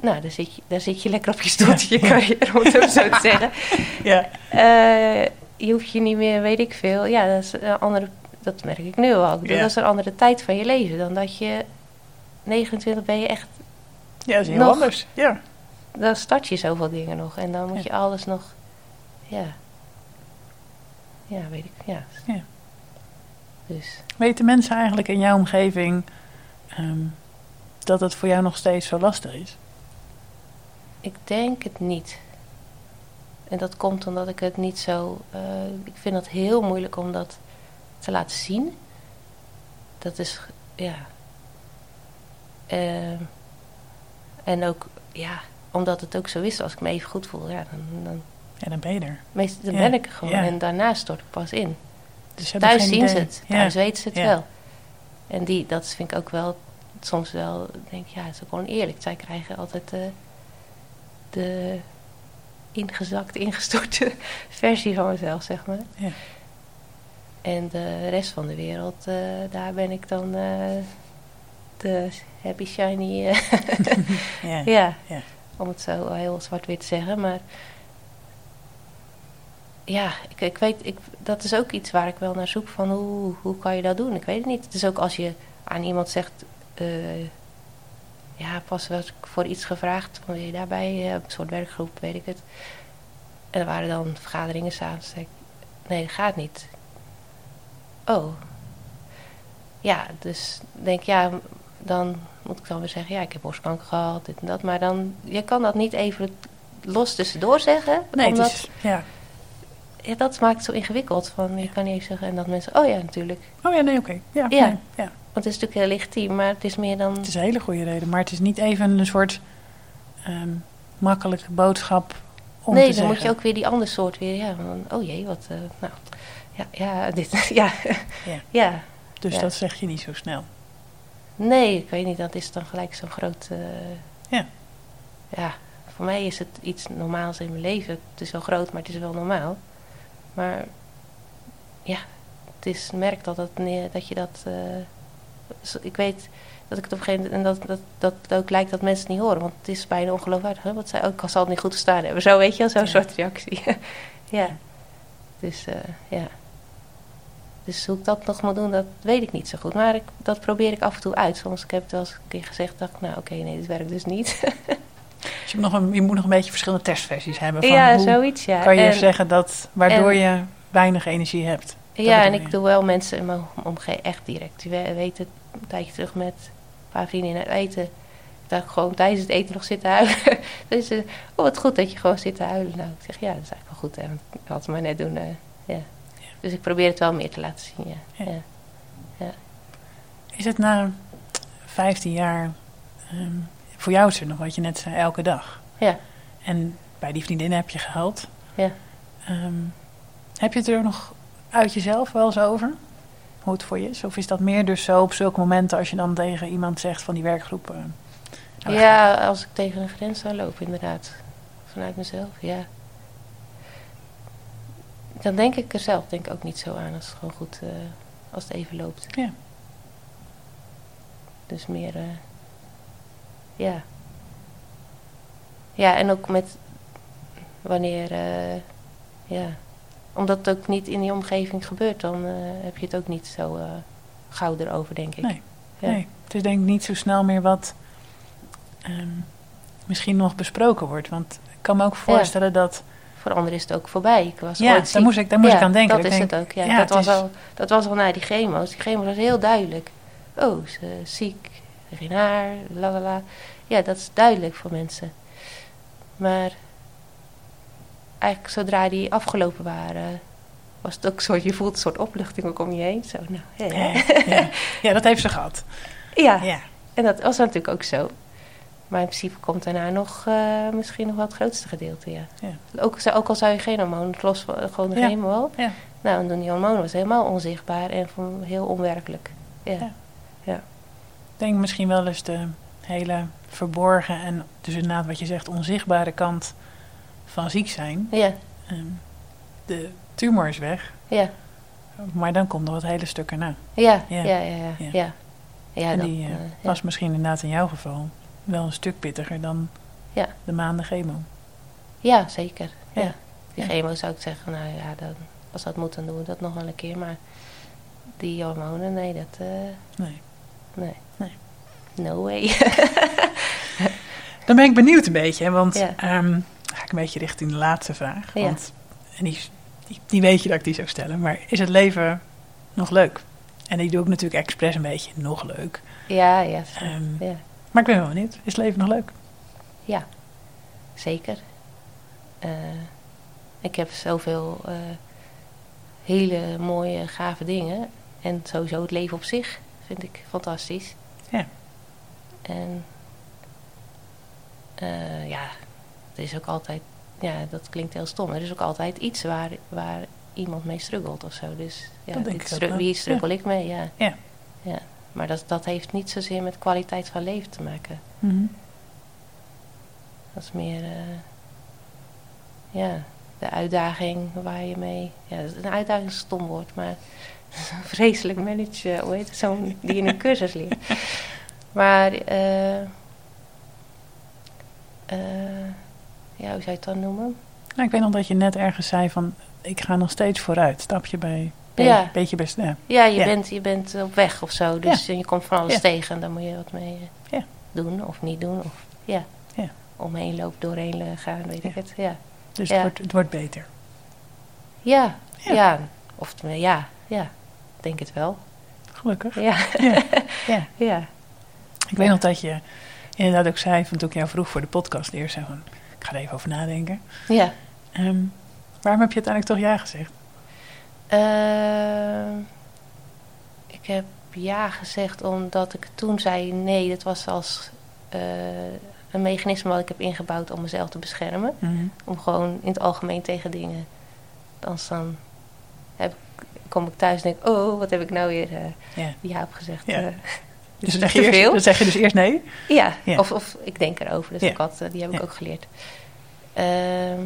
nou, daar zit, je, daar zit je lekker op je stoeltje, je carrière, om het zo te zeggen. (laughs) ja. Eh, je hoeft je niet meer, weet ik veel. Ja, dat is een andere... Dat merk ik nu al. Ik bedoel, Ja. Dat is een andere tijd van je leven dan dat je... 29 ben je echt... Ja, dat is heel Nog. anders. Ja. Dan start je zoveel dingen nog. En dan moet je alles nog... Ja. Ja, weet ik. Ja. Ja. Dus... Weten mensen eigenlijk in jouw omgeving ehm, dat het voor jou nog steeds zo lastig is? Ik denk het niet. En dat komt omdat ik het niet zo. eh, ik vind het heel moeilijk om dat te laten zien. Dat is, ja. Ehm, en ook, ja, omdat het ook zo is, als ik me even goed voel, ja, dan, dan, Ja, dan ben je er. meest, dan Ja, ben ik er gewoon. ja. En daarna stort ik pas in. Dus hebben Thuis zien ze het, thuis weten ze het wel. En die, dat vind ik ook wel, soms wel, denk ik, ja, het is ook gewoon eerlijk. Zij krijgen altijd de, de ingezakte, ingestorte (laughs) versie van mezelf, zeg maar. Ja. En de rest van de wereld, eh, daar ben ik dan eh, de happy shiny, eh, (laughs) Ja. ja, Ja. Om het zo heel zwart-wit te zeggen. Maar ja, ik, ik weet, ik, dat is ook iets waar ik wel naar zoek van hoe, hoe kan je dat doen? Ik weet het niet. Het is ook als je aan iemand zegt, eh, ja, pas werd ik voor iets gevraagd, wil je daarbij, eh, een soort werkgroep, weet ik het. En er waren dan vergaderingen s'avonds. Nee, dat gaat niet. Oh. Ja, dus denk ja, dan moet ik dan weer zeggen, ja, ik heb borstkanker gehad, dit en dat. Maar dan, je kan dat niet even los tussendoor zeggen. Nee, omdat, is, ja. ja, dat maakt het zo ingewikkeld. Van, je kan niet even zeggen en dat mensen, oh ja, natuurlijk. Oh ja, nee, oké. Ja, Ja. nee, ja. Want het is natuurlijk heel legitiem, maar het is meer dan... Het is een hele goede reden. Maar het is niet even een soort ehm, makkelijke boodschap om nee, te dan zeggen. moet je ook weer die andere soort weer, ja, van, oh jee, wat, eh, nou, ja, ja, dit, (laughs) ja, Ja. ja. Dus dat zeg je niet zo snel. Nee, ik weet niet, dat is dan gelijk zo'n groot... eh, Ja. Ja, voor mij is het iets normaals in mijn leven. Het is wel groot, maar het is wel normaal. Maar ja, het is merk dat, dat, dat je dat... eh, ik weet dat ik het op een gegeven moment... En dat, dat, dat het ook lijkt dat mensen het niet horen. Want het is bijna ongeloofwaardig. Hè? Wat zij ook al zal het niet goed verstaan hebben. Zo weet je wel, zo'n Ja. soort reactie. (laughs) ja. Dus eh, ja. Dus hoe ik dat nog moet doen, dat weet ik niet zo goed. Maar ik, dat probeer ik af en toe uit. Soms ik heb het wel eens een keer gezegd, dacht ik, nou oké, nee, dit werkt dus niet. (laughs) Dus je, moet nog een, je moet nog een beetje verschillende testversies hebben. Van ja, hoe zoiets, ja. kan je En- zeggen dat waardoor en- je weinig energie hebt. Ja, en ik doe wel mensen in mijn omgeving echt direct. Die we- weten een tijdje terug met een paar vrienden uit eten. Dat ik gewoon tijdens het eten nog zit te huilen. (laughs) dus eh, oh, wat goed dat je gewoon zit te huilen. Nou, ik zeg ja, dat is eigenlijk wel goed. Ik had het maar net doen. eh. Dus ik probeer het wel meer te laten zien. Ja. Ja. Ja. Is het na 15 jaar, ehm, voor jou is er nog wat je net zei, elke dag. Ja. En bij die vriendinnen heb je gehuild. Ja. Ehm, heb je het er nog uit jezelf wel eens over? Hoe het voor je is? Of is dat meer dus zo op zulke momenten als je dan tegen iemand zegt van die werkgroep? eh, nou, ja, als ik tegen een grens zou lopen, inderdaad. Vanuit mezelf, ja. Dan denk ik er zelf denk ik ook niet zo aan als het gewoon goed, eh, als het even loopt. Ja. Dus meer, eh, ja. Ja, en ook met wanneer, eh, ja. Omdat het ook niet in die omgeving gebeurt, dan heb je het ook niet zo gauw erover, denk ik. Nee. Ja. Nee, het is denk ik niet zo snel meer wat ehm, misschien nog besproken wordt. Want ik kan me ook voorstellen dat... Voor anderen is het ook voorbij. Ik was Ja, ooit daar moest ik, daar moest Ja, ik aan denken. Dat Ik is denk, het ook, ja. ja, dat, was is- al, dat was al na die chemo's. Die chemo was heel duidelijk. Oh, ze is ziek, geen haar, la la la. Ja, dat is duidelijk voor mensen. Maar eigenlijk zodra die afgelopen waren, was het ook soort, je voelt een soort opluchting ook om je heen. Zo, nou, ja, ja. Ja, ja. ja, dat heeft ze gehad. (laughs) ja. Ja. en dat was natuurlijk ook zo. Maar in principe komt daarna nog eh, misschien nog wel het grootste gedeelte, ja. Ja. Ook, ook al zou je geen hormoon, het los van- gewoon de Ja. chemo al. Ja. Nou, en toen die hormoon was helemaal onzichtbaar en heel onwerkelijk. Ja. Ja. Ik denk misschien wel eens de hele verborgen en dus inderdaad wat je zegt onzichtbare kant van ziek zijn. Ja, Ehm, de tumor is weg, ja, maar dan komt nog het hele stuk erna. ja, Ja. ja, ja, ja. Ja. en dat, die eh, eh, was misschien inderdaad in jouw geval wel een stuk pittiger dan Ja. de maanden chemo. ja, zeker. Ja. Ja. Die chemo zou ik zeggen, nou ja, dan, als dat moet, dan doen we dat nog wel een keer. Maar die hormonen, nee, dat, eh, Nee. nee. Nee. No way. Dan ben ik benieuwd een beetje, want Ja. ehm, ga ik een beetje richting de laatste vraag. Ja. Want, en die, die, die weet je dat ik die zou stellen, maar is het leven nog leuk? En die doe ik natuurlijk expres een beetje nog leuk. ja, ja. Ehm, ja. Maar ik ben wel benieuwd. Is het leven nog leuk? Ja, zeker. Eh, ik heb zoveel eh, hele mooie, gave dingen. En sowieso het leven op zich vind ik fantastisch. Ja. En eh, ja, er is ook altijd, ja, dat klinkt heel stom. Er is ook altijd iets waar, waar iemand mee struggelt of zo. Dus ja, Dat denk dit ik stru- wie struggle ik mee? Ja. Ja. ja. Maar dat, dat heeft niet zozeer met kwaliteit van leven te maken. Mhm. Dat is meer, eh, ja, de uitdaging waar je mee... Ja, een uitdaging is een stom woord, maar (laughs) een vreselijk manager, hoe heet het, zo'n die in een cursus leert. (laughs) Maar, eh, eh, ja, hoe zou je het dan noemen? Nou, ik weet nog dat je net ergens zei van... ik ga nog steeds vooruit. Stapje bij Ja. beetje best. Ja. Ja, je, Ja. Bent, je bent op weg of zo, dus je komt van alles tegen en daar moet je wat mee eh, Ja. doen of niet doen. Of, ja. Ja. Omheen lopen, doorheen eh, gaan, weet ik het. Ja. Dus het, wordt, het wordt beter. Ja, Ja. ja. Of ja, ja, ik denk het wel. Gelukkig. Ja, Ja. (laughs) ja. ja. Ik weet nog dat je inderdaad ook zei... van toen ik jou vroeg voor de podcast eerst... zei van, ik ga er even over nadenken. ja. Ehm, waarom heb je uiteindelijk toch ja gezegd? Ehm, ik heb ja gezegd omdat ik toen zei nee. Dat was als eh, een mechanisme wat ik heb ingebouwd om mezelf te beschermen. Mhm. Om gewoon in het algemeen tegen dingen. Anders dan heb ik, kom ik thuis en denk oh, wat heb ik nou weer eh Ja. ja op gezegd. Eh. Dus (laughs) dan zeg, je te eerst, veel? dan zeg je dus eerst nee? Ja, Ja. Of, of ik denk erover. Dus Ja. ik had, die heb ik Ja. ook geleerd. Ehm,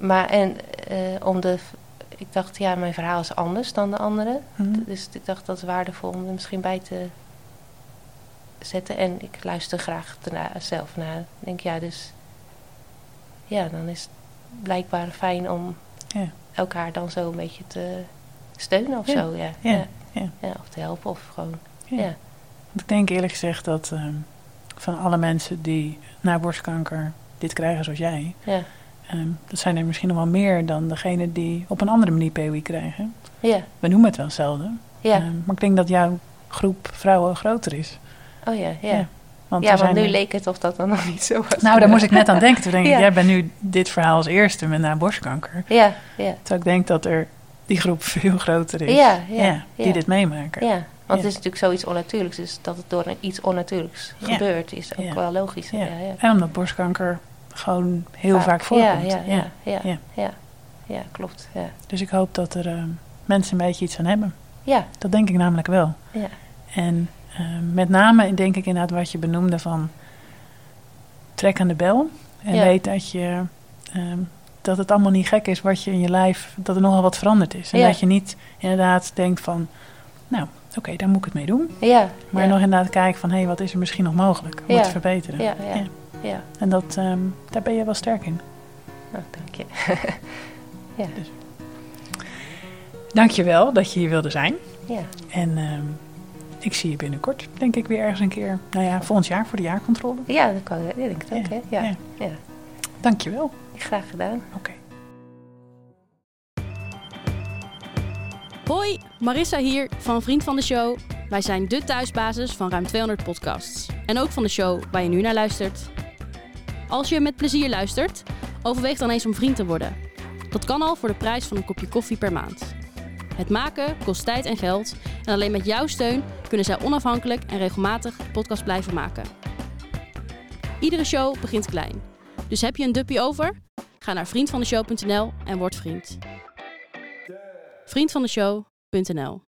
maar en eh, om de... Ik dacht, ja, mijn verhaal is anders dan de andere. Mhm. Dus ik dacht, dat is waardevol om er misschien bij te zetten. En ik luister graag erna, zelf naar. Ik denk, ja, dus... Ja, dan is het blijkbaar fijn om Ja. elkaar dan zo een beetje te steunen of Ja. zo. Ja. Ja. Ja. Of te helpen of gewoon... Ja. Ja. Want ik denk eerlijk gezegd dat ehm, van alle mensen die na borstkanker dit krijgen zoals jij... Ja. Ehm, dat zijn er misschien nog wel meer dan degene die op een andere manier POI krijgen. Ja. We noemen het wel hetzelfde. Ja. Ehm, maar ik denk dat jouw groep vrouwen groter is. Oh ja, ja. Ja. Want ja, want nu er- leek het of dat dan nog niet zo was. Nou, daar moest ik net aan denken. Toen denk ik, (laughs) Ja. jij bent nu dit verhaal als eerste met na borstkanker. Ja, ja. Terwijl ik denk dat er die groep (laughs) veel groter is. Ja, ja, die dit meemaken. Ja, want het is natuurlijk zoiets onnatuurlijks. Dus dat het door een iets onnatuurlijks gebeurt, is ook wel logisch. Ja. Ja, ja. En omdat borstkanker gewoon heel vaak, voorkomt. ja, ja, ja, Ja. ja. ja. klopt. Ja. Dus ik hoop dat er ehm, mensen een beetje iets aan hebben. Ja, Dat denk ik namelijk wel. ja, En ehm, met name denk ik inderdaad wat je benoemde van trek aan de bel. En weet dat je ehm, dat het allemaal niet gek is wat je in je lijf, dat er nogal wat veranderd is. En dat je niet inderdaad denkt van, nou oké, daar moet ik het mee doen. ja. Maar nog inderdaad kijken van, hé, wat is er misschien nog mogelijk om het te verbeteren. Ja, ja, ja. En dat, ehm, daar ben je wel sterk in. Nou, dank je. (laughs) Dank je wel dat je hier wilde zijn. Ja, En ehm, ik zie je binnenkort, denk ik, weer ergens een keer. Nou ja, volgend jaar voor de jaarcontrole. ja dat kan ik. Ja, denk ik ook, Ja, hè? Ja, ja. ja. Dank je wel. Graag gedaan. Oké. Hoi, Marissa hier van Vriend van de Show. Wij zijn de thuisbasis van ruim 200 podcasts. En ook van de show waar je nu naar luistert. Als je met plezier luistert, overweeg dan eens om vriend te worden. Dat kan al voor de prijs van een kopje koffie per maand. Het maken kost tijd en geld. En alleen met jouw steun kunnen zij onafhankelijk en regelmatig podcast blijven maken. Iedere show begint klein. Dus heb je een duppie over? Ga naar vriendvandeshow.nl en word vriend. Vriendvandeshow.nl